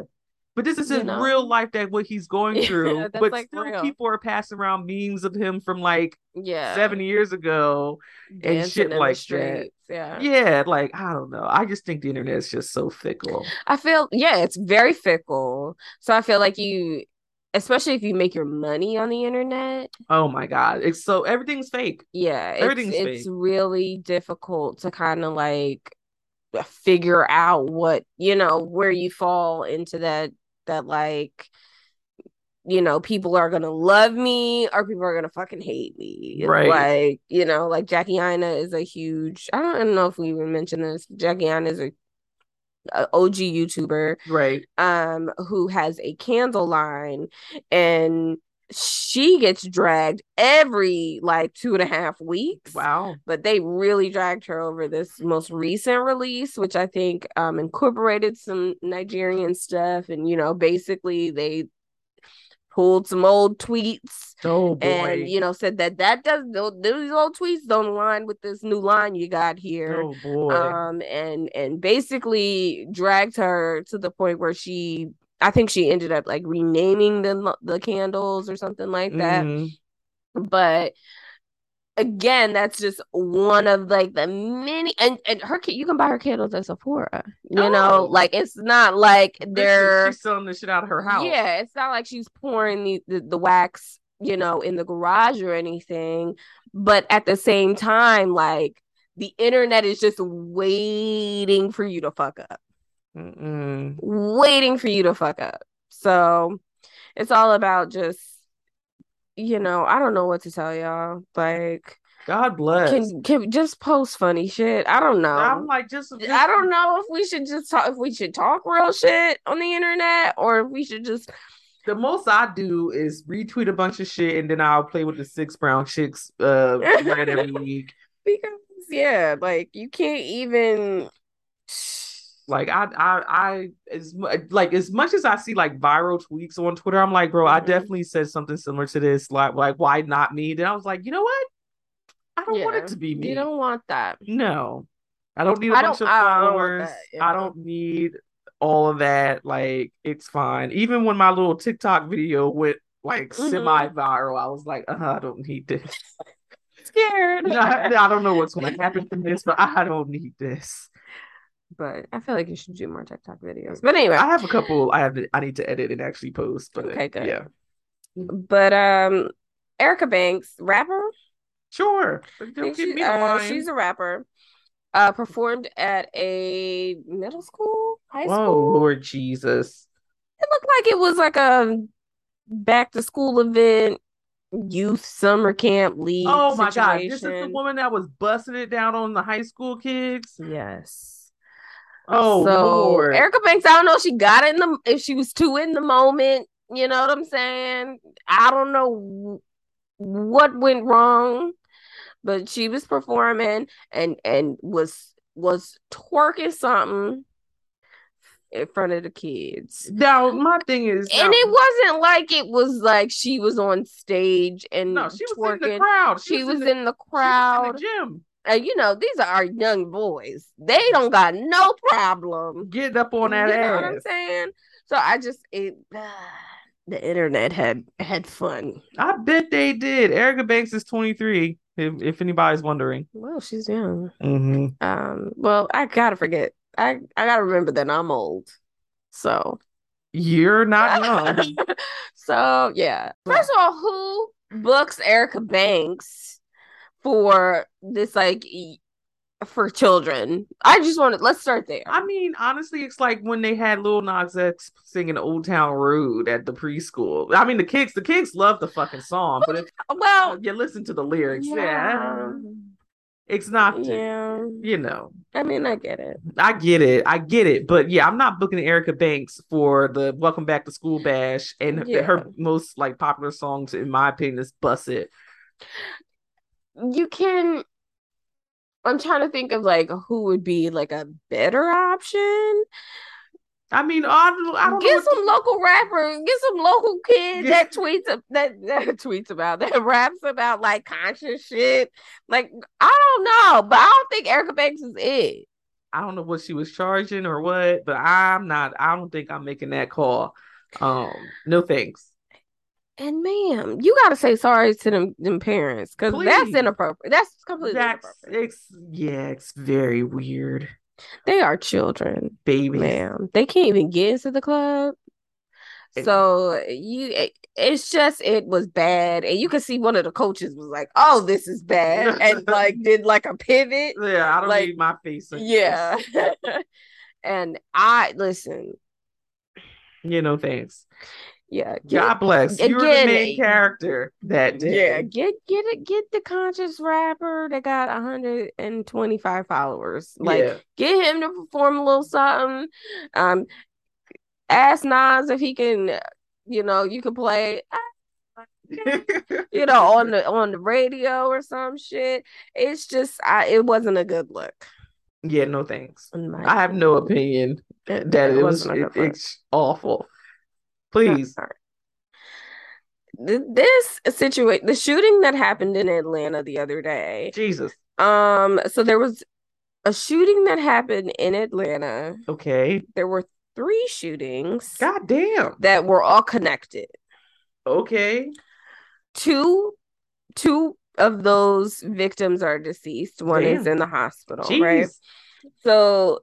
but this is You his know? real life that what he's going *laughs* through. that's, but like, still, real. people are passing around memes of him from like yeah seven years ago. Dancing shit like that. yeah Yeah, like I don't know. I just think the internet is just so fickle. I feel yeah, it's very fickle. So I feel like you, especially if you make your money on the internet, Oh my god, it's so everything's fake. yeah, it's, Everything's it's fake. really difficult to kind of like figure out what you know where you fall into that that like you know people are gonna love me or people are gonna fucking hate me Right. like you know like jackie Aina is a huge i don't, I don't know if we even mentioned this jackie Aina is a, a og youtuber Right. um who has a candle line and she gets dragged every like two and a half weeks Wow. but they really dragged her over this most recent release which i think um incorporated some nigerian stuff and you know basically they pulled some old tweets Oh boy. and you know said that that does those those old tweets don't align with this new line you got here oh boy. um and and basically dragged her to the point where she I think she ended up like renaming the the candles or something like that Mhm. but again that's just one of like the many and and her you can buy her candles at Sephora you know Oh. like it's not like they're she's selling the shit out of her house. yeah, it's not like she's pouring the, the, the wax, you know, in the garage or anything. But at the same time, like the internet is just waiting for you to fuck up, Mm-mm. waiting for you to fuck up. So it's all about just, you know, I don't know what to tell y'all. Like, God bless. can can just post funny shit? I don't know. I'm like just, just I don't know if we should just talk if we should talk real shit on the internet or if we should just the most I do is retweet a bunch of shit and then I'll play with the six brown chicks uh right every *laughs* week. because yeah, like you can't even Like I I I as like as much as I see like viral tweets on Twitter, I'm like, bro, I Mhm. definitely said something similar to this. Like like why not me? Then I was like, you know what? I don't want it to be me. You don't want that. No, I don't need a I bunch of I don't followers. yeah. I don't need all of that. Like, it's fine. Even when my little TikTok video went like Mhm. semi viral, I was like, uh, I don't need this. *laughs* Scared. I, *laughs* I don't know what's going to happen from this, but I don't need this. But I feel like you should do more TikTok videos. But anyway, I have a couple. I have. To, I need to edit and actually post. But Okay, good. Yeah, but um, Erica Banks, rapper. sure. Don't she- me uh, she's a rapper. Uh, performed at a middle school, high Whoa, school. Oh Lord Jesus. It looked like it was like a back to school event, youth summer camp league. Oh my god, this is the woman that was busting it down on the high school kids. Yes. Oh so Lord. Erica Banks, I don't know if she got in the if she was too in the moment. You know what I'm saying? I don't know what went wrong, but she was performing and and was was twerking something in front of the kids. now my thing is And it wasn't like it was like she was on stage and no, she was twerking. in the crowd. She was the, in the she was crowd. in the gym, And you know, these are our young boys. They don't got no problem. getting up on that you know what I'm saying? So I just it *sighs* the internet had had fun. I bet they did. Erica Banks is 23. If, if anybody's wondering. Well, she's young. Mm-hmm. Um, well, I gotta forget. I I gotta remember that I'm old. So You're not *laughs* young. so yeah. First of all, who books Erica Banks for this like for children? I just want to let's start there. I mean, honestly, it's like when they had Lil Nas X singing "Old Town Road" at the preschool. I mean, the kids, the kids love the fucking song, but if *laughs* well, you listen to the lyrics, yeah, yeah. it's not. Yeah. You know, I mean, I get it. I get it, I get it, but yeah, I'm not booking Erica Banks for the "Welcome Back to School" bash, and Yeah. her most like popular songs, in my opinion, is "Bust It." You can I'm trying to think of like who would be like a better option. I mean, I don't, I don't. Get some local rapper, get some local kid Yeah. that tweets that, that *laughs* tweets about that raps about like conscious shit. Like I don't know, but I don't think Erica Banks is it. I don't know what she was charging or what, but I'm not. I don't think I'm making that call. Um, no thanks. And ma'am, you gotta say sorry to them, them parents because that's inappropriate. That's completely That's inappropriate. it's yeah, it's very weird, They are children, baby. ma'am. They can't even get into the club. It- So you, it- it's just it was bad, and you could see one of the coaches was like, "Oh, this is bad," *laughs* and like did like a pivot. Yeah, I don't Like, need my face. Yeah, *laughs* and I listen. you know, thanks. Yeah, get, God bless. You're the main character that day. yeah, get get it, get the conscious rapper that got 125 followers. Like, yeah. get him to perform a little something. Um, ask Nas if he can, you know, you can play, *laughs* you know, on the on the radio or some shit. It's just, I it wasn't a good look. yeah, no thanks. I have no opinion that it, was wasn't it- it's awful. Please. This situation, the shooting that happened in Atlanta the other day. Jesus. Um, so there was a shooting that happened in Atlanta. Okay. There were three shootings God damn. that were all connected. Okay. Two, two of those victims are deceased. One is in the hospital, right? So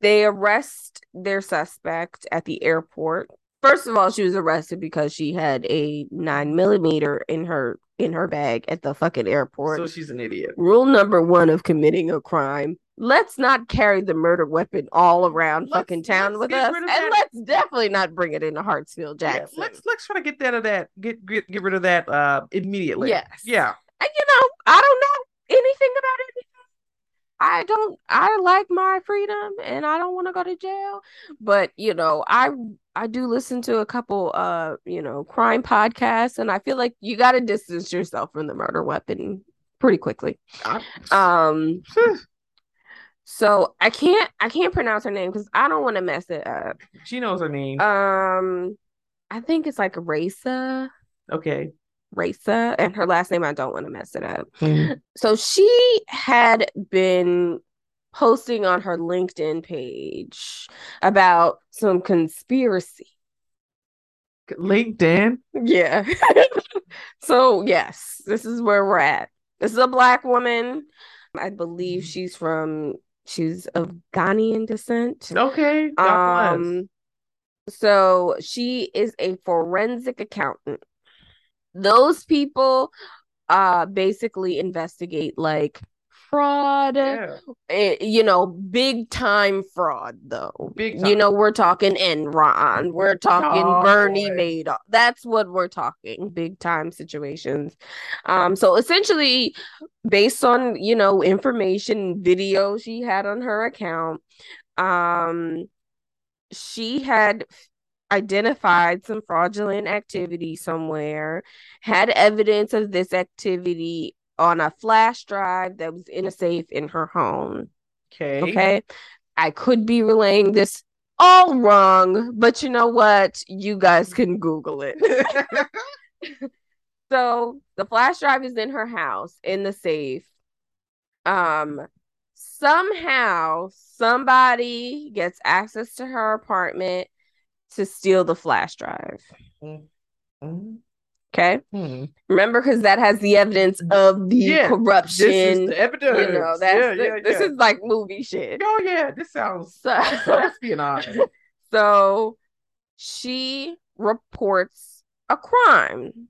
they arrest their suspect at the airport. First of all, she was arrested because she had a nine millimeter in her in her bag at the fucking airport. So she's an idiot. Rule number one of committing a crime: let's not carry the murder weapon all around Let's- fucking town with us, and that. let's definitely not bring it into Hartsfield, Yeah, Jackson. let's let's try to get that of that. Get get get rid of that uh immediately. Yes. Yeah. And, you know, I don't know anything about it. I don't I like my freedom and I don't want to go to jail. But you know, I I do listen to a couple uh, you know, crime podcasts and I feel like you gotta distance yourself from the murder weapon pretty quickly. Um so I can't I can't pronounce her name because I don't want to mess it up. she knows her name. Um I think it's like Raisa. okay. Raisa, and her last name I don't want to mess it up. Mhm. So she had been posting on her LinkedIn page about some conspiracy. LinkedIn. Yeah. *laughs* so, yes, this is where we're at. This is a black woman. I believe she's from she's of Ghanaian descent. Okay. God bless. Um, so she is a forensic accountant. Those people uh basically investigate like fraud. Yeah. Eh, you know, big time fraud though. Big time. You know, we're talking Enron, we're talking Oh, Bernie boy. Madoff. That's what we're talking. Big time situations. Um, so essentially, based on you know information, video she had on her account, um, she had identified some fraudulent activity somewhere, had evidence of this activity on a flash drive that was in a safe in her home. Okay. Okay. I could be relaying this all wrong, but you know what? You guys can Google it. *laughs* *laughs* so the flash drive is in her house in the safe. Um, somehow somebody gets access to her apartment to steal the flash drive. Mhm. Okay. Hmm. Remember, because that has the evidence of the Yeah, corruption. This is the evidence. you know, that's yeah, the- yeah, this is like movie shit. Oh yeah, this sounds So, *laughs* espionage. *laughs* so she reports a crime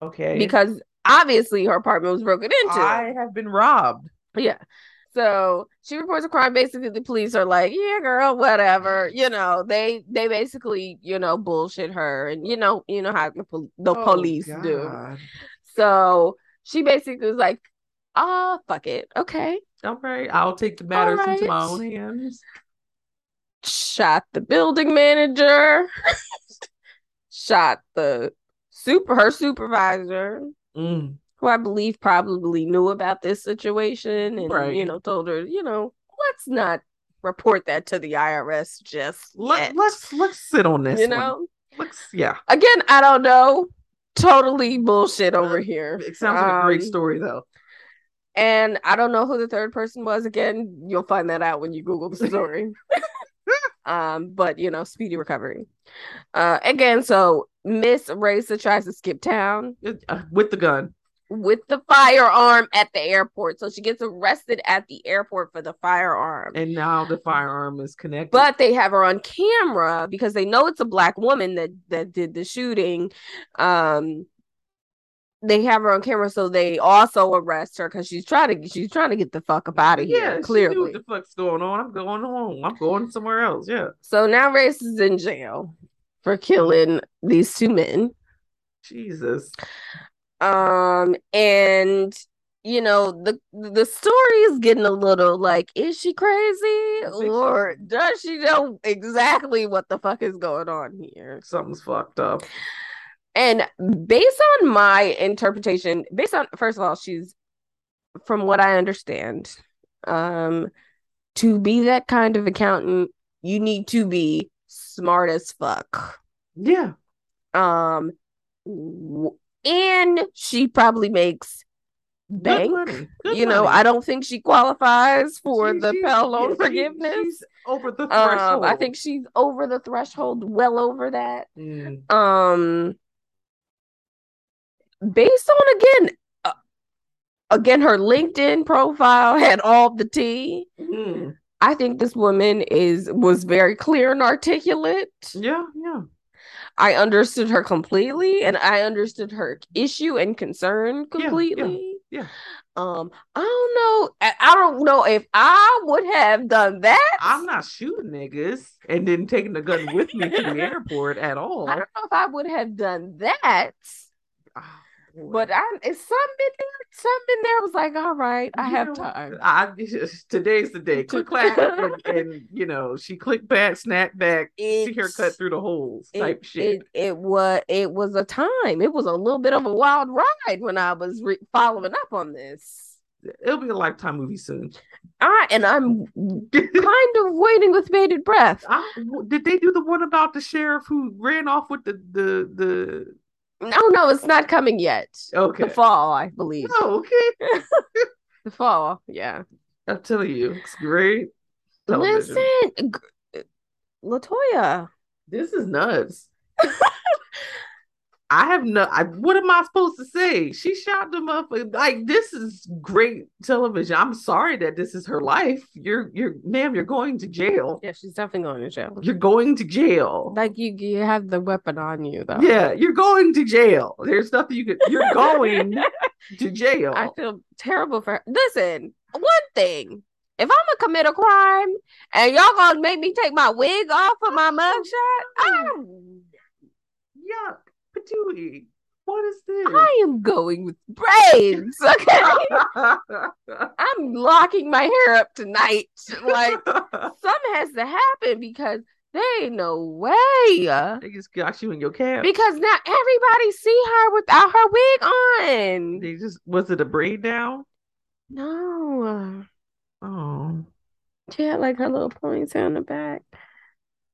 Okay. because obviously her apartment was broken into. I have been robbed. Yeah. So she reports a crime. Basically, the police are like, "Yeah, girl, whatever." You know, they they basically you know bullshit her, and you know you know how the, pol- the Oh, police do. So she basically was like, "Ah, fuck it, okay." All right, I'll take the matters into my right. own hands. Shot the building manager. *laughs* shot the super her supervisor. Mm. Who I believe probably knew about this situation and Right. you know told her, you know, let's not report that to the IRS just Let, yet. let's let's sit on this. you one. know. let's yeah. Again, I don't know. Totally bullshit over here. It sounds like a great Um, story though. And I don't know who the third person was. Again, you'll find that out when you Google the story. *laughs* um, but you know, speedy recovery. Uh, again, so Miss Raisa tries to skip town. Uh, with the gun. With the firearm at the airport. So she gets arrested at the airport for the firearm. And now the firearm is connected. but they have her on camera because they know it's a black woman that that did the shooting. Um they have her on camera so they also arrest her because she's trying to she's trying to get the fuck up out of yeah, here knew clearly what the fuck's going on. I'm going home. I'm going somewhere else. Yeah. so now race is in jail for killing these two men Jesus. Um and you know the the story is getting a little like is she crazy or does she know exactly what the fuck is going on here Something's fucked up. and based on my interpretation based on first of all she's from what i understand um to be that kind of accountant you need to be smart as fuck Yeah. um and she probably makes Good bank money. Good you know, money. I don't think she qualifies for She- the Pell loan yeah, she- forgiveness. she's over the um, threshold. I think she's over the threshold, well over that. Mm. Um, based on again, uh, again, her LinkedIn profile *laughs* had all the tea. Mm. I think this woman is was very clear and articulate. Yeah, yeah. I understood her completely, and I understood her issue and concern completely. yeah, completely. yeah. Um, I don't know. I, I don't know if I would have done that. I'm not shooting niggas and then taking the gun with me to the *laughs* airport at all. I don't know if I would have done that. But I, it's some been there. Some been there. I was like, all right, I You have know, time. I *laughs* today's the day. Click *laughs* clack, and, and you know she clicked back, snapped back, see her cut through the holes type it, shit. It, it was it was a time. It was a little bit of a wild ride when I was re- following up on this. It'll be a lifetime movie soon. I and I'm *laughs* kind of waiting with bated breath. I, did they do the one about the sheriff who ran off with the the the? No, no, it's not coming yet. Okay. The fall, I believe. Oh, okay. *laughs* The fall, yeah. I'm telling you, it's great. television. Listen, Latoya. This is nuts. *laughs* I have no. I, what am I supposed to say? She shot them up. Like this is great television. I'm sorry that this is her life. You're, you're, ma'am. You're going to jail. Yeah, she's definitely going to jail. You're going to jail. Like you, you have the weapon on you, though. Yeah, you're going to jail. There's nothing you could. You're *laughs* going to jail. I feel terrible for her. Listen, one thing. If I'm gonna commit a crime and y'all gonna make me take my wig off of my mugshot, oh, I'm, Yuck, patootie. What is this? I am going with braids. *laughs* Okay, *laughs* I'm locking my hair up tonight. Like *laughs* something has to happen because there ain't no way. they just got you in your cab. Because now everybody see her without her wig on. They just was it a braid down? No, Oh. she had like her little ponytail in the back.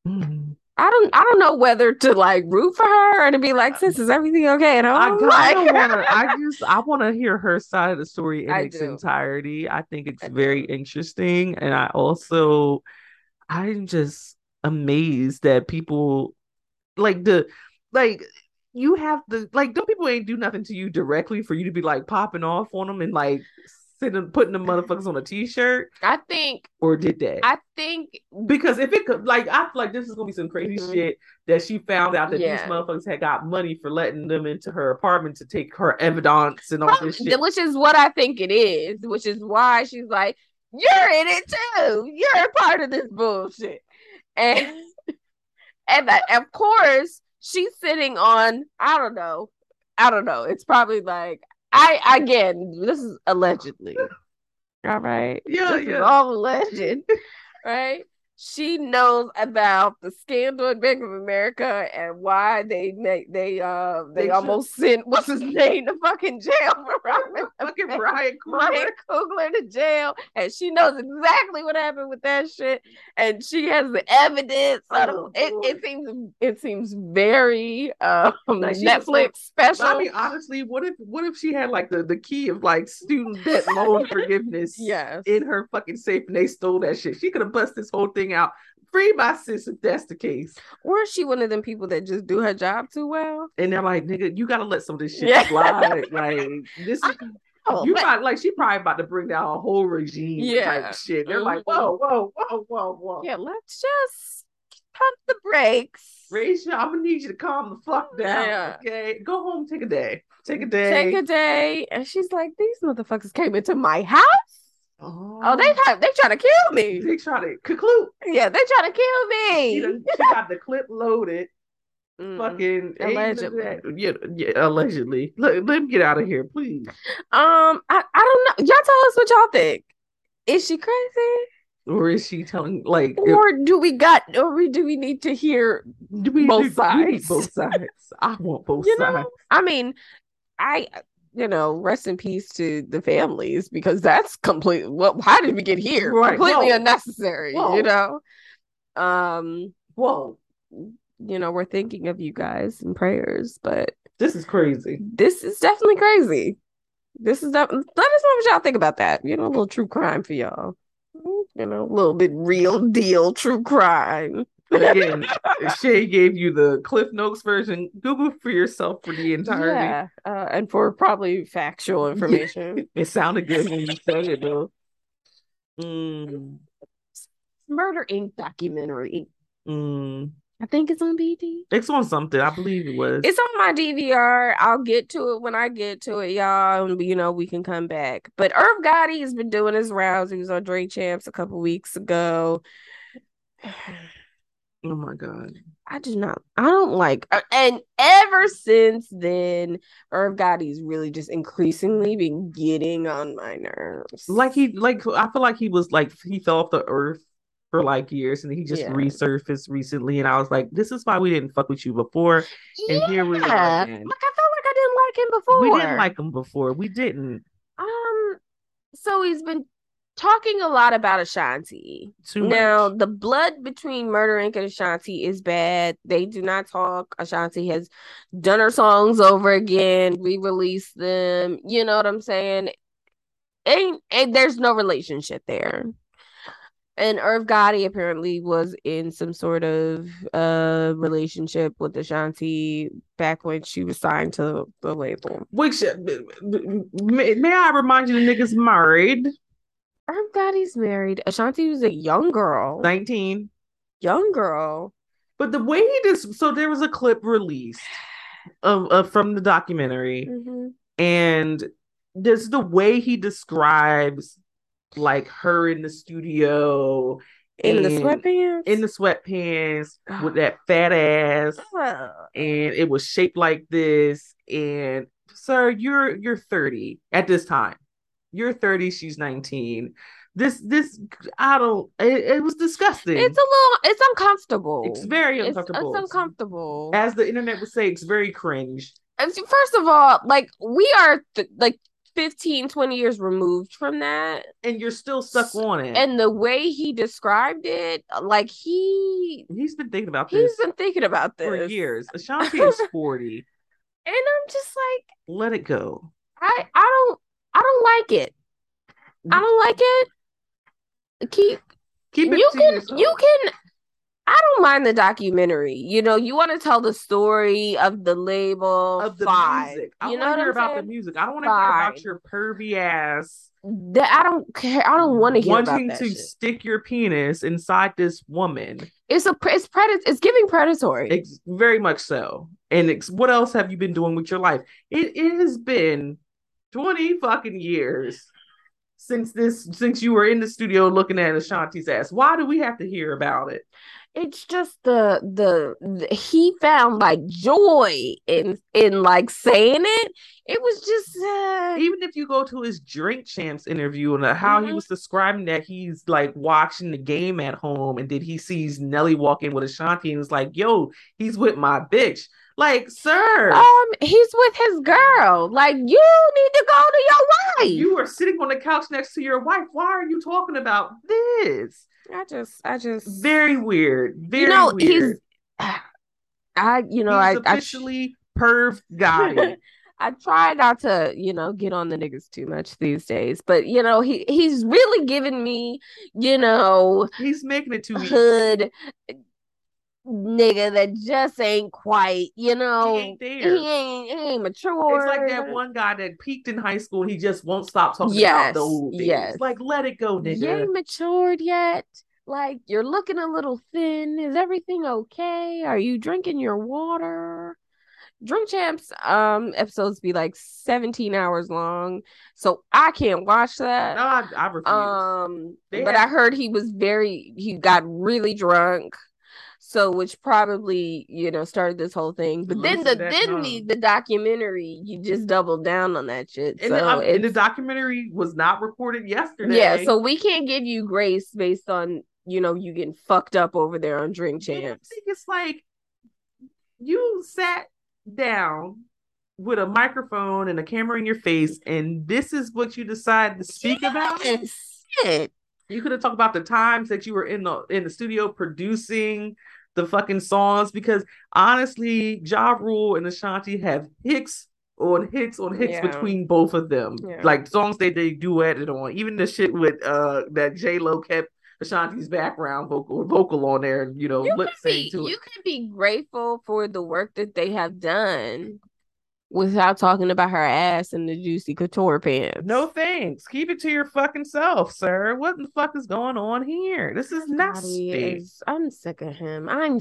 Mm. I don't I don't know whether to like root for her or to be like, sis, is everything okay at I home? *laughs* kind Like- of want to. I *laughs* just I want to hear her side of the story in I its do. entirety. I think it's I do. very interesting, and I also I'm just amazed that people like the like you have the like don't people ain't do nothing to you directly for you to be like popping off on them and like sitting putting the motherfuckers on a t-shirt I think or did that? I think because if it could like I feel like this is gonna be some crazy Mhm. shit that she found out that Yeah. these motherfuckers had got money for letting them into her apartment to take her evidence and all this shit. which is what I think it is, which is why she's like, You're in it too. You're a part of this bullshit. And *laughs* and that, of course she's sitting on, I don't know. I don't know. It's probably like I again, this is allegedly. All right. Yeah, this is yeah. all alleged, *laughs* right? She knows about the scandal at Bank of America and why they make they uh they, They should- almost sent what's his name to fucking jail for *laughs* Fucking Brian Ryan Coogler to jail, and she knows exactly what happened with that shit, and she has the evidence. Oh, it, it seems it seems very um Like Netflix special. I mean, honestly, what if what if she had like the, the key of like student debt loan *laughs* forgiveness yes, in her fucking safe and they stole that shit? She could have bust this whole thing out. Free my sis if that's the case. or is she one of them people that just do her job too well? And they're like, nigga, you gotta let some of this shit Yeah. slide. Like this is you but- got like she probably about to bring down a whole regime Yeah. type shit. They're like, Mhm. whoa, whoa, whoa, whoa, whoa. yeah, let's just pump the brakes. Rachel, I'm gonna need you to calm the fuck down. Yeah. Okay. Go home, take a day. Take a day. Take a day, and she's like, "These motherfuckers came into my house. Oh, Oh, they try, they trying to kill me. they try to conclude. Yeah, they trying to kill She, me." done- she got the clip loaded. Mm. Fucking Allegedly. Yeah, yeah, allegedly. Let, let me get out of here, please. Um, I, I don't know. Y'all tell us what y'all think. Is she crazy, Or is she telling like if- or do we got, or we do we need to hear? do we both do- we sides? both sides. I want both You sides. know, I mean, I, you know, rest in peace to the families because that's complete. What? How did we get here? Right, Completely whoa. unnecessary. Whoa. You know. Um, Whoa, you know, we're thinking of you guys in prayers, but this is crazy. this is definitely crazy. This is def- let us know what y'all think about that. You know, a little true crime for y'all. You know, a little bit real deal true crime. But again, Shay gave you the Cliff Notes version. Google for yourself for the entirety. Yeah, uh, and for probably factual information. It sounded good when you said it though. Mm, Murder Inc. documentary. mm. I think it's on BET. It's on something. I believe it was. It's on my DVR. I'll get to it when I get to it, y'all. And you know, we can come back. But Irv Gotti has been doing his rounds. He was on Drink Champs a couple weeks ago. Oh my god. I do not. I don't like. uh, And ever since then, Irv Gotti's really just increasingly been getting on my nerves. Like he like I feel like he was like he fell off the earth for like years and he just Yeah. resurfaced recently and I was like, this is why we didn't fuck with you before. and here we are Yeah. again. Like I felt like I didn't like him before. We didn't like him before. We didn't. Um. So he's been talking a lot about Ashanti. Too much. Now, the blood between Murder Inc. and Ashanti is bad. They do not talk. Ashanti has done her songs over again, re-released them. You know what I'm saying? Ain't and there's no relationship there. And Irv Gotti apparently was in some sort of uh relationship with Ashanti back when she was signed to the label. Which uh, may, may I remind you the niggas married? Irv he's married. Ashanti was a young girl. 19. young girl. But the way he just so there was a clip released of, of from the documentary, Mhm. and this the way he describes like her in the studio In the sweatpants. in the sweatpants *sighs* with that fat ass and it was shaped like this and sir you're you're 30 at this time you're 30 she's 19 this this i don't it, it was disgusting It's a little. It's uncomfortable. it's very uncomfortable It's, uncomfortable. as the internet would say it's very cringe And First of all, like we are th- like 15, 20 years removed from that. and you're still stuck on it And the way he described it, like he he's been thinking about this he's been thinking about this for years *laughs* ashanti is 40 And I'm just like, let it go I I don't I don't like it. I don't like it. Keep keep it you can yourself. you can I don't mind the documentary. You know, you want to tell the story of the label of the fine. music i You want know to hear about the music i don't want to hear about your pervy ass That I don't care. I don't want to hear about that. wanting to shit. stick your penis inside this woman. It's a it's predat it's giving predatory. It's very much so. And it's, what else have you been doing with your life? It, it has been 20 fucking years since this since you were in the studio looking at Ashanti's ass. Why do we have to hear about it? it's just the, the the he found like joy in in like saying it. It was just uh, Even if you go to his drink champs interview and uh, how he Mhm. was describing that he's like watching the game at home and then he sees Nelly walk in with Ashanti and was like, yo, he's with my bitch. Like, sir. um he's with his girl. Like you need to go to your wife. You are sitting on the couch next to your wife. Why are you talking about this? I just I just Very weird. Very you know weird. he's *sighs* I you know He's I I officially perv guy. *laughs* I try not to, you know, get on the niggas too much these days, but you know, he he's really giving me, you know, He's making it too easy. Nigga that just ain't quite, you know, He ain't he there. ain't, he ain't mature. It's like that one guy that peaked in high school. He just won't stop talking Yes, about the old days. yes. Like, let it go, You nigga. ain't matured yet. Like you're looking a little thin. Is everything okay? Are you drinking your water? Drink Champs um episodes be like 17 hours long. So I can't watch that. No, I, I refuse. Um They but had- I heard he was very he got really drunk. So which probably, you know, started this whole thing. But then the then the, the documentary, you just doubled down on that shit. and, so the, um, and the documentary was not reported yesterday. yeah, so we can't give you grace based on you know you getting fucked up over there on Drink Champs. think it's like you sat down with a microphone and a camera in your face, and this is what you decide to speak about. Yes, shit. You could have talked about the times that you were in the in the studio producing the fucking songs because honestly, Ja Rule and Ashanti have hits on hits on hits Yeah. between both of them. Yeah. Like songs that they duetted on. Even the shit with uh that J Lo kept Ashanti's background vocal vocal on there you know You lip sync to it. you can be grateful for the work that they have done without talking about her ass and the juicy couture pants. No thanks. Keep it to your fucking self, sir. What the fuck is going on here? This is nasty. is- I'm sick of him. I'm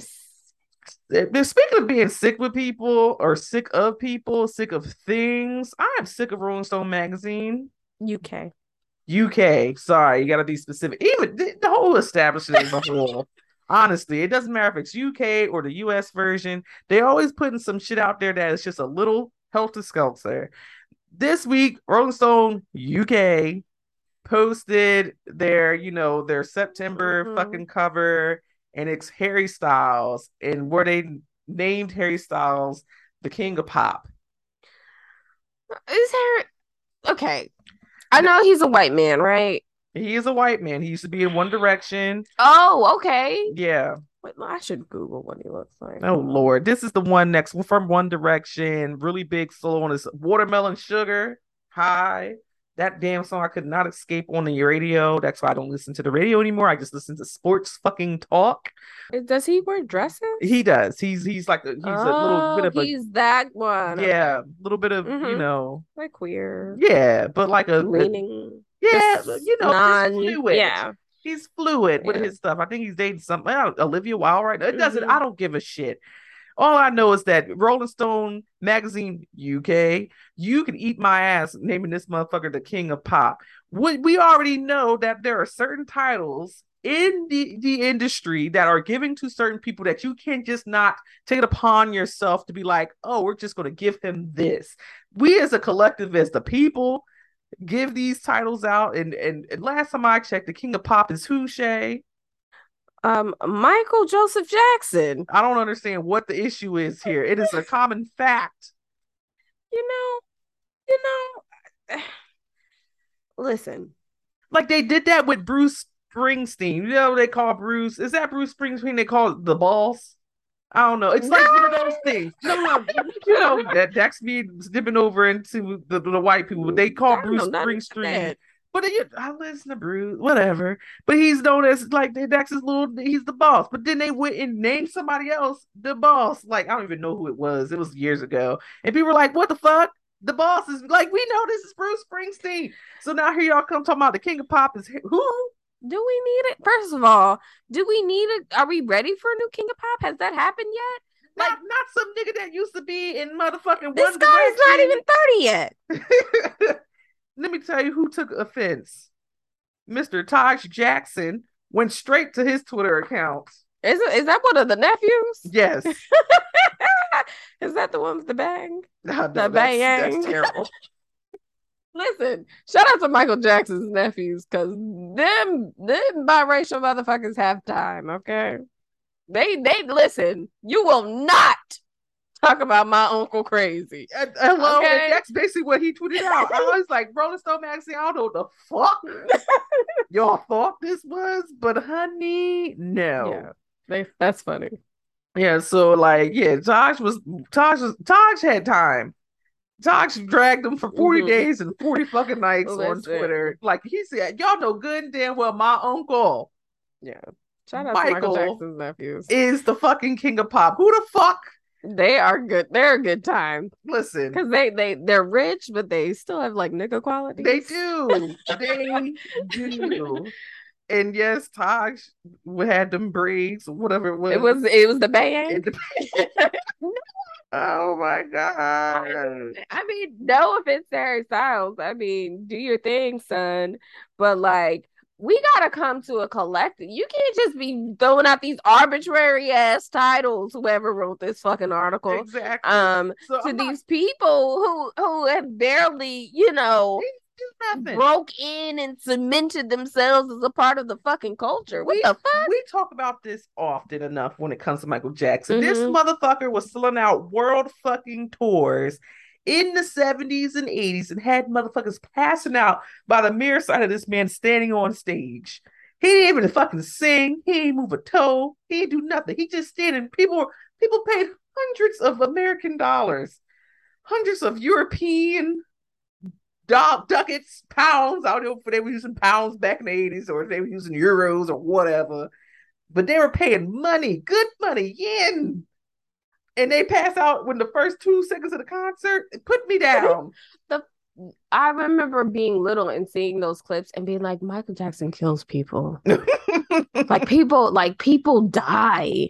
Uh, Speaking of being sick with people or sick of people, sick of things, I am sick of Rolling Stone magazine. UK. UK, sorry, you got to be specific. Even the, the whole establishment as a *laughs* whole. Honestly, it doesn't matter if it's UK or the US version. They always putting some shit out there that is just a little helter skelter. This week, Rolling Stone UK posted their, you know, their September Mhm. fucking cover, and it's Harry Styles, and where they named Harry Styles the King of Pop. Is there okay? I know he's a white man, right? He is a white man. He used to be in One Direction. Oh, okay. Yeah. Wait, I should Google what he looks like. Oh Lord, this is the one next from One Direction. Really big solo on his watermelon sugar Hi, That damn song I could not escape on the radio. That's why I don't listen to the radio anymore. I just listen to sports fucking talk. Does he wear dresses? He does. He's he's like a, he's a little Oh, bit of a he's that one. yeah, a little bit of you Mhm. know like queer, yeah, but like a, a- leaning. yeah, you know, non-. Yeah, he's fluid with his stuff. I think he's dating some Olivia Wilde right now. It doesn't. Mhm. I don't give a shit. All I know is that Rolling Stone magazine UK, you can eat my ass naming this motherfucker the king of pop. We, we already know that there are certain titles in the, the industry that are giving to certain people that you can just not take it upon yourself to be like, oh, we're just going to give him this. We as a collective, as the people, give these titles out. And, and, and last time I checked, the king of pop is who, Shay? Um, Michael Joseph Jackson. I don't understand what the issue is here. It is a common fact. You know, you know, *sighs* listen. Like they did that with Bruce Springsteen. You know they call Bruce. Is that Bruce Springsteen? They call it the boss. I don't know. It's like one of those things. No, no, you know that that's me dipping over into the, the white people. They call Bruce Springsteen. But you, I listen to Bruce, whatever. But he's known as like Dax is little. He's the boss. But then they went and named somebody else the boss. Like I don't even know who it was. It was years ago, and people were like, "What the fuck?" The boss is like, we know this is Bruce Springsteen. So now here y'all come talking about the King of Pop is who? Do we need it? First of all, do we need it? Are we ready for a new King of Pop? Has that happened yet? Like, not, not some nigga that used to be in motherfucking. This guy's not even thirty yet. *laughs* Let me tell you who took offense. Mr. Taj Jackson went straight to his Twitter account. Is it, is that one of the nephews? Yes. *laughs* is that the one with the bang? No, no the that's, bang. That's terrible. *laughs* Listen, shout out to Michael Jackson's nephews because them them biracial motherfuckers have time. Okay, they they listen. You will not talk about my uncle crazy. Uh, hello, okay? that's basically what he tweeted *laughs* out. I was like, Rolling Stone magazine. I don't know what the fuck *laughs* y'all thought this was, but honey, no. Yeah, they, that's funny. Yeah, so like, yeah, Josh was Taj was Taj had time Docs dragged him for 40 mm-hmm. days and 40 fucking nights Listen. on Twitter. Like he said, y'all know good and damn well my uncle. Yeah. Shout out Michael to Michael Jackson's nephews. Is the fucking king of pop. Who the fuck? They are good. They're a good time. Listen. Because they they they're rich, but they still have like nigga quality. They do. *laughs* they do. And yes, Taj had them braids, whatever it was. It was it was the band. *laughs* Oh my god! I mean, no offense to Harry Styles. I mean, do your thing, son. But like, we gotta come to a collective. You can't just be throwing out these arbitrary ass titles. Whoever wrote this fucking article, exactly. Um, so to I'm these not... people who who have barely, you know, broke in and cemented themselves as a part of the fucking culture. What we, the fuck? We talk about this often enough when it comes to Michael Jackson. Mm-hmm. This motherfucker was selling out world fucking tours in the 70s and 80s and had motherfuckers passing out by the mere sight of this man standing on stage. He didn't even fucking sing. He didn't move a toe. He didn't do nothing. He just standing. People people paid hundreds of American dollars, hundreds of European dog ducats, pounds. I don't know if they were using pounds back in the 80s or if they were using euros or whatever. But they were paying money, good money, yen. And they pass out when the first two seconds of the concert, put me down. *laughs* the I remember being little and seeing those clips and being like, Michael Jackson kills people. *laughs* like people, like people die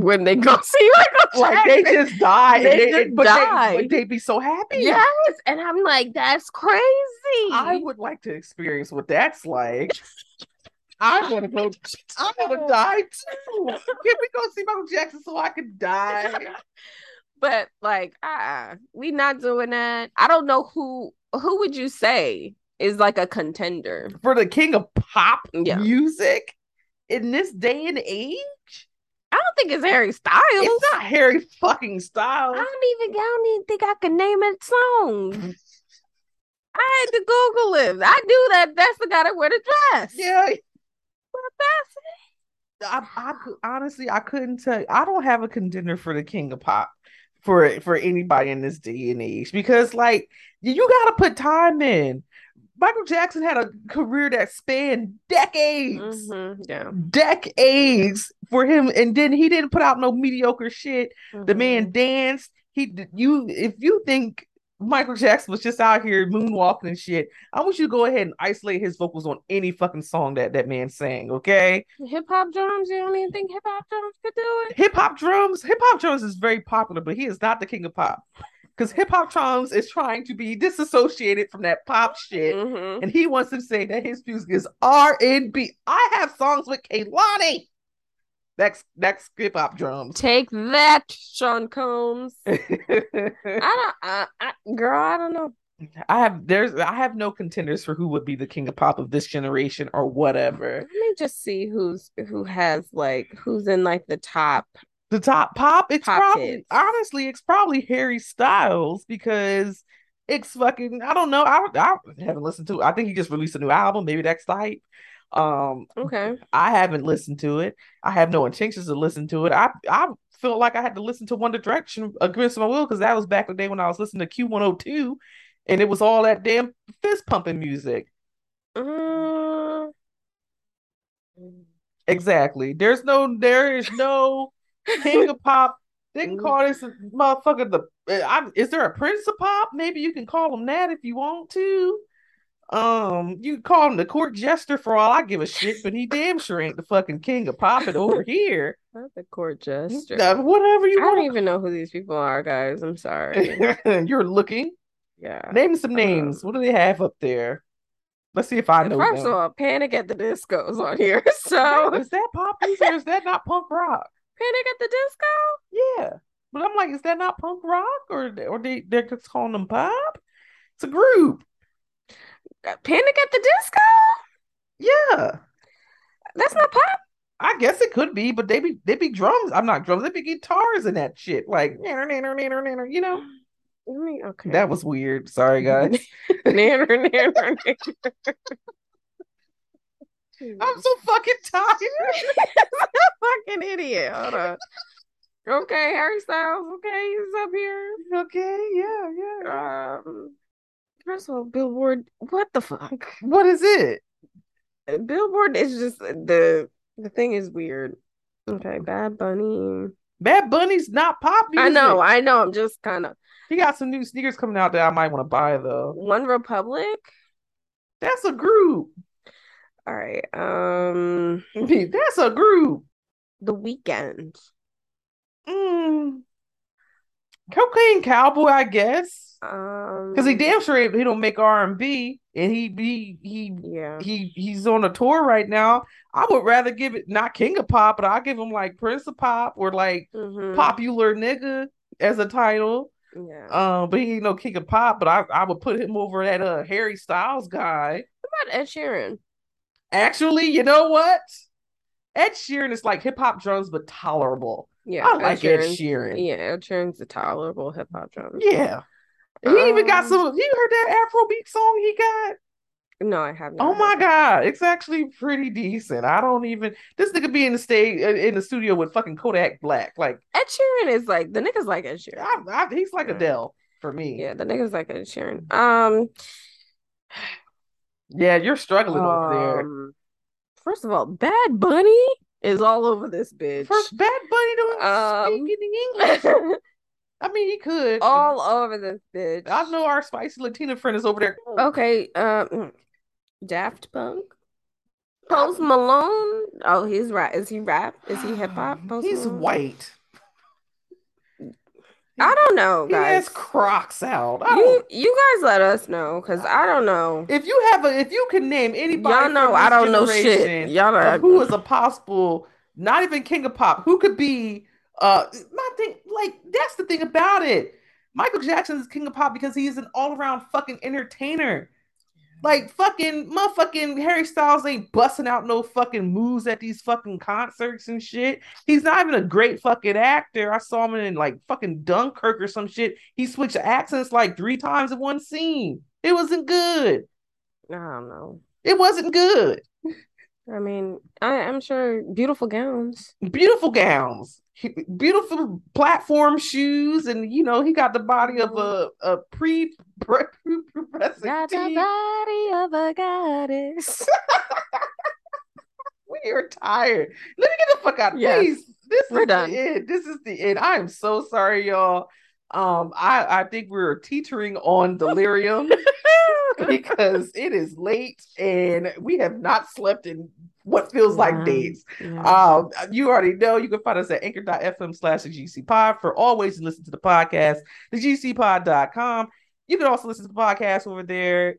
when they go *laughs* see Michael *laughs* Like they just die. They, they just but die. They, they'd be so happy. Yes. And I'm like, that's crazy. I would like to experience what that's like. I want to go. I want to *laughs* die too. Can we go see Michael Jackson so I can die? but like, uh, we not doing that. I don't know who. Who would you say is like a contender for the king of pop yeah. music in this day and age? I don't think it's Harry Styles. It's not Harry fucking Styles. I don't even. I don't even think I can name a song. *laughs* I had to Google it. I knew that that's the guy that wear the dress. Yeah. But that's it. I, I honestly I couldn't tell. I don't have a contender for the king of pop for for anybody in this day and age because like you got to put time in. Michael Jackson had a career that spanned decades. Mm-hmm, yeah. Decades for him. And then he didn't put out no mediocre shit. Mm-hmm. The man mm-hmm. danced. He you if you think Michael Jackson was just out here moonwalking and shit. I want you to go ahead and isolate his vocals on any fucking song that that man sang, okay? Hip hop drums, you don't even think hip hop drums could do it? Hip hop drums, hip hop drums is very popular, but he is not the king of pop. Because hip hop drums is trying to be disassociated from that pop shit, Mhm. and he wants to say that his music is R and B. I have songs with Kehlani. That's that's hip hop drums. Take that, Sean Combs. *laughs* I don't, I, I, girl, I don't know. I have there's I have no contenders for who would be the king of pop of this generation or whatever. Let me just see who's who has like who's in like the top. The top pop, it's Pop probably hits. honestly, it's probably Harry Styles because it's fucking I don't know. I, I haven't listened to I think he just released a new album. Maybe that's the hype. Um Okay. I haven't listened to it. I have no intentions to listen to it. I I felt like I had to listen to One Direction against my will because that was back in the day when I was listening to Q102 and it was all that damn fist pumping music. Uh, Exactly. There's no there is no king of pop. They can call this motherfucker the uh, I, is there a prince of pop? Maybe you can call him that if you want to. Um, you can call him the court jester for all I give a shit, but he damn sure ain't the fucking king of popping over *laughs* here. Not the court jester. Uh, whatever you. Want. I you don't even know who these people are, guys. I'm sorry. *laughs* You're looking. Yeah. Name some names. What do they have up there? Let's see if I know First them. of all, Panic at the Disco's on here. *laughs* So is that pop music or is that not punk rock? Panic at the Disco? Yeah, but I'm like, is that not punk rock or or they they're just calling them pop? It's a group. Uh, Panic at the Disco? Yeah, That's not pop. I guess it could be, but they be they be drums. I'm not drums. They be guitars and that shit. Like nanner, nanner, nanner, nanner, you know. Okay. That was weird. Sorry, *laughs* guys. nanner, nanner, nanner. I'm so fucking tired. *laughs* fucking idiot. Hold on. Okay, Harry Styles. Okay, he's up here. okay, yeah, yeah. Um, first of all, Billboard. What the fuck? What is it? Billboard is just the the thing is weird. Okay, Bad Bunny. Bad Bunny's not pop. I know, I know. I'm just kind of He got some new sneakers coming out that I might want to buy though. One Republic. That's a group. All right. Um, *laughs* That's a group. The Weeknd. Mm. Cocaine Cowboy, I guess. Um, Because he damn sure he don't make R and B, and he be he yeah. he he's on a tour right now. I would rather give it not King of Pop, but I'll give him like Prince of Pop or like Mhm. Popular Nigga as a title. Yeah. Um, but he ain't no King of Pop, but I, I would put him over that uh Harry Styles guy. What about Ed Sheeran? Actually, you know what? Ed Sheeran is like hip hop drums, but tolerable. Yeah, I like Ed Sheeran's- Sheeran. Yeah, Ed Sheeran's a tolerable hip hop drum. Yeah. He even got Um, some. You heard that Afrobeat song he got? No, I have not. Oh my god, it's actually pretty decent. I don't even. This nigga be in the stage in the studio with fucking Kodak Black. Like, Ed Sheeran is like the niggas like Ed Sheeran. I, I, he's like Yeah. Adele for me. Yeah, the niggas like Ed Sheeran. Um, Yeah, you're struggling over there. Um, first of all, Bad Bunny is all over this bitch. First, Bad Bunny don't Um, speak any English. *laughs* I mean, he could. all over this bitch. I know our spicy Latina friend is over there. Okay, um, Daft Punk, Post Malone. Oh, he's rap. Is he rap? Is he hip hop? He's Malone? white. I don't know, He has guys. Crocs out. You you guys let us know because I don't know. if you have a, if you can name anybody, Y'all know I don't know shit. Y'all are who is a possible, not even king of pop, who could be, uh, my thing, like that's the thing about it. Michael Jackson is king of pop because he is an all around fucking entertainer. Like fucking motherfucking Harry Styles ain't busting out no fucking moves at these fucking concerts and shit. He's not even a great fucking actor. I saw him in like fucking Dunkirk or some shit. He switched accents like three times in one scene. It wasn't good. I don't know. It wasn't good. I mean, I, I'm sure beautiful gowns. Beautiful gowns, beautiful platform shoes, and you know he got the body of a a pre pre Got the body of a goddess. *laughs* We are tired. Let me get the fuck out. Yes. Please. This We're is done. the end. This is the end. I am so sorry, y'all. Um, I I think we're teetering on *laughs* delirium *laughs* because it is late and we have not slept in what feels like days. Yeah. Um, you already know you can find us at anchor.fm slash the GC pod for all ways to listen to the podcast, thegcpod.com. You can also listen to the podcast over there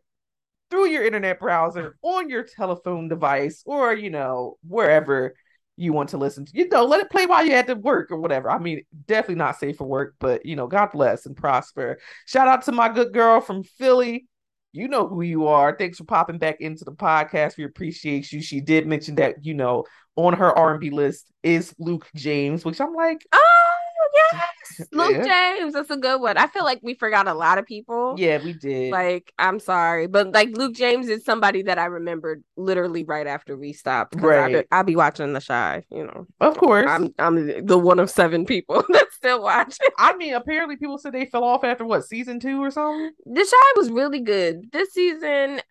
through your internet browser on your telephone device or you know wherever you want to listen to you know let it play while you're at the work or whatever i mean definitely not safe for work but you know god bless and prosper shout out to my good girl from philly you know who you are. Thanks for popping back into the podcast. We appreciate you. She did mention that you know on her r&b list is luke james which i'm like Oh yes, Luke *laughs* Yeah. James. That's a good one. I feel like we forgot a lot of people. yeah we did Like I'm sorry, but like Luke James is somebody that I remembered literally right after we stopped. 'cause I be, Right. I'll be watching The Chi. You know, of course I'm I'm the one of seven people *laughs* that still watch. it. i mean apparently people said they fell off after what season two or something The Chi was really good this season.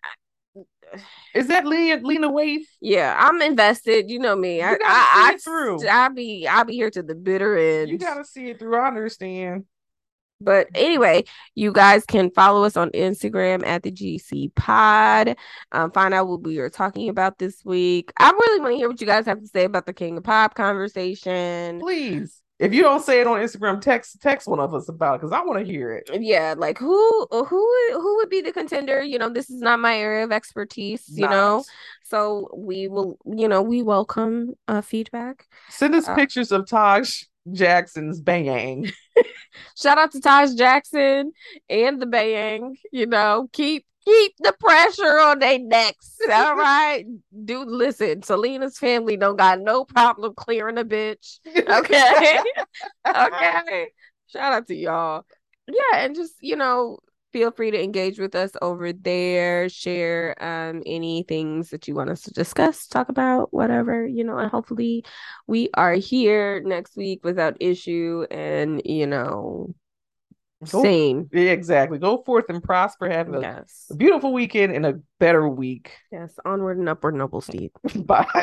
Is that lena lena waithe Yeah, I'm invested. You know me. I You I, see I it through. I'll be I'll be here to the bitter end. You gotta see it through. I understand. But anyway, you guys can follow us on Instagram at the GC Pod. Um, find out what we are talking about this week. I really want to hear what you guys have to say about the King of Pop conversation. Please, if you don't say it on Instagram, text text one of us about it because I want to hear it. Yeah, like who who who would be the contender? You know, this is not my area of expertise. You know, so we will. You know, we welcome uh, feedback. send us Uh, pictures of Taj Jackson's bang. *laughs* Shout out to Taj Jackson and the Bang. You know, keep keep the pressure on their necks. *laughs* All right. Dude, listen, Selena's family don't got no problem clearing a bitch. *laughs* Okay. *laughs* okay. Shout out to y'all. Yeah, and just, you know, feel free to engage with us over there, share um any things that you want us to discuss, talk about, whatever, you know, and hopefully we are here next week without issue and, you know, Go- sane. Yeah, exactly. Go forth and prosper. Have a Yes. beautiful weekend and a better week. Yes. Onward and upward, noble steed. *laughs* Bye.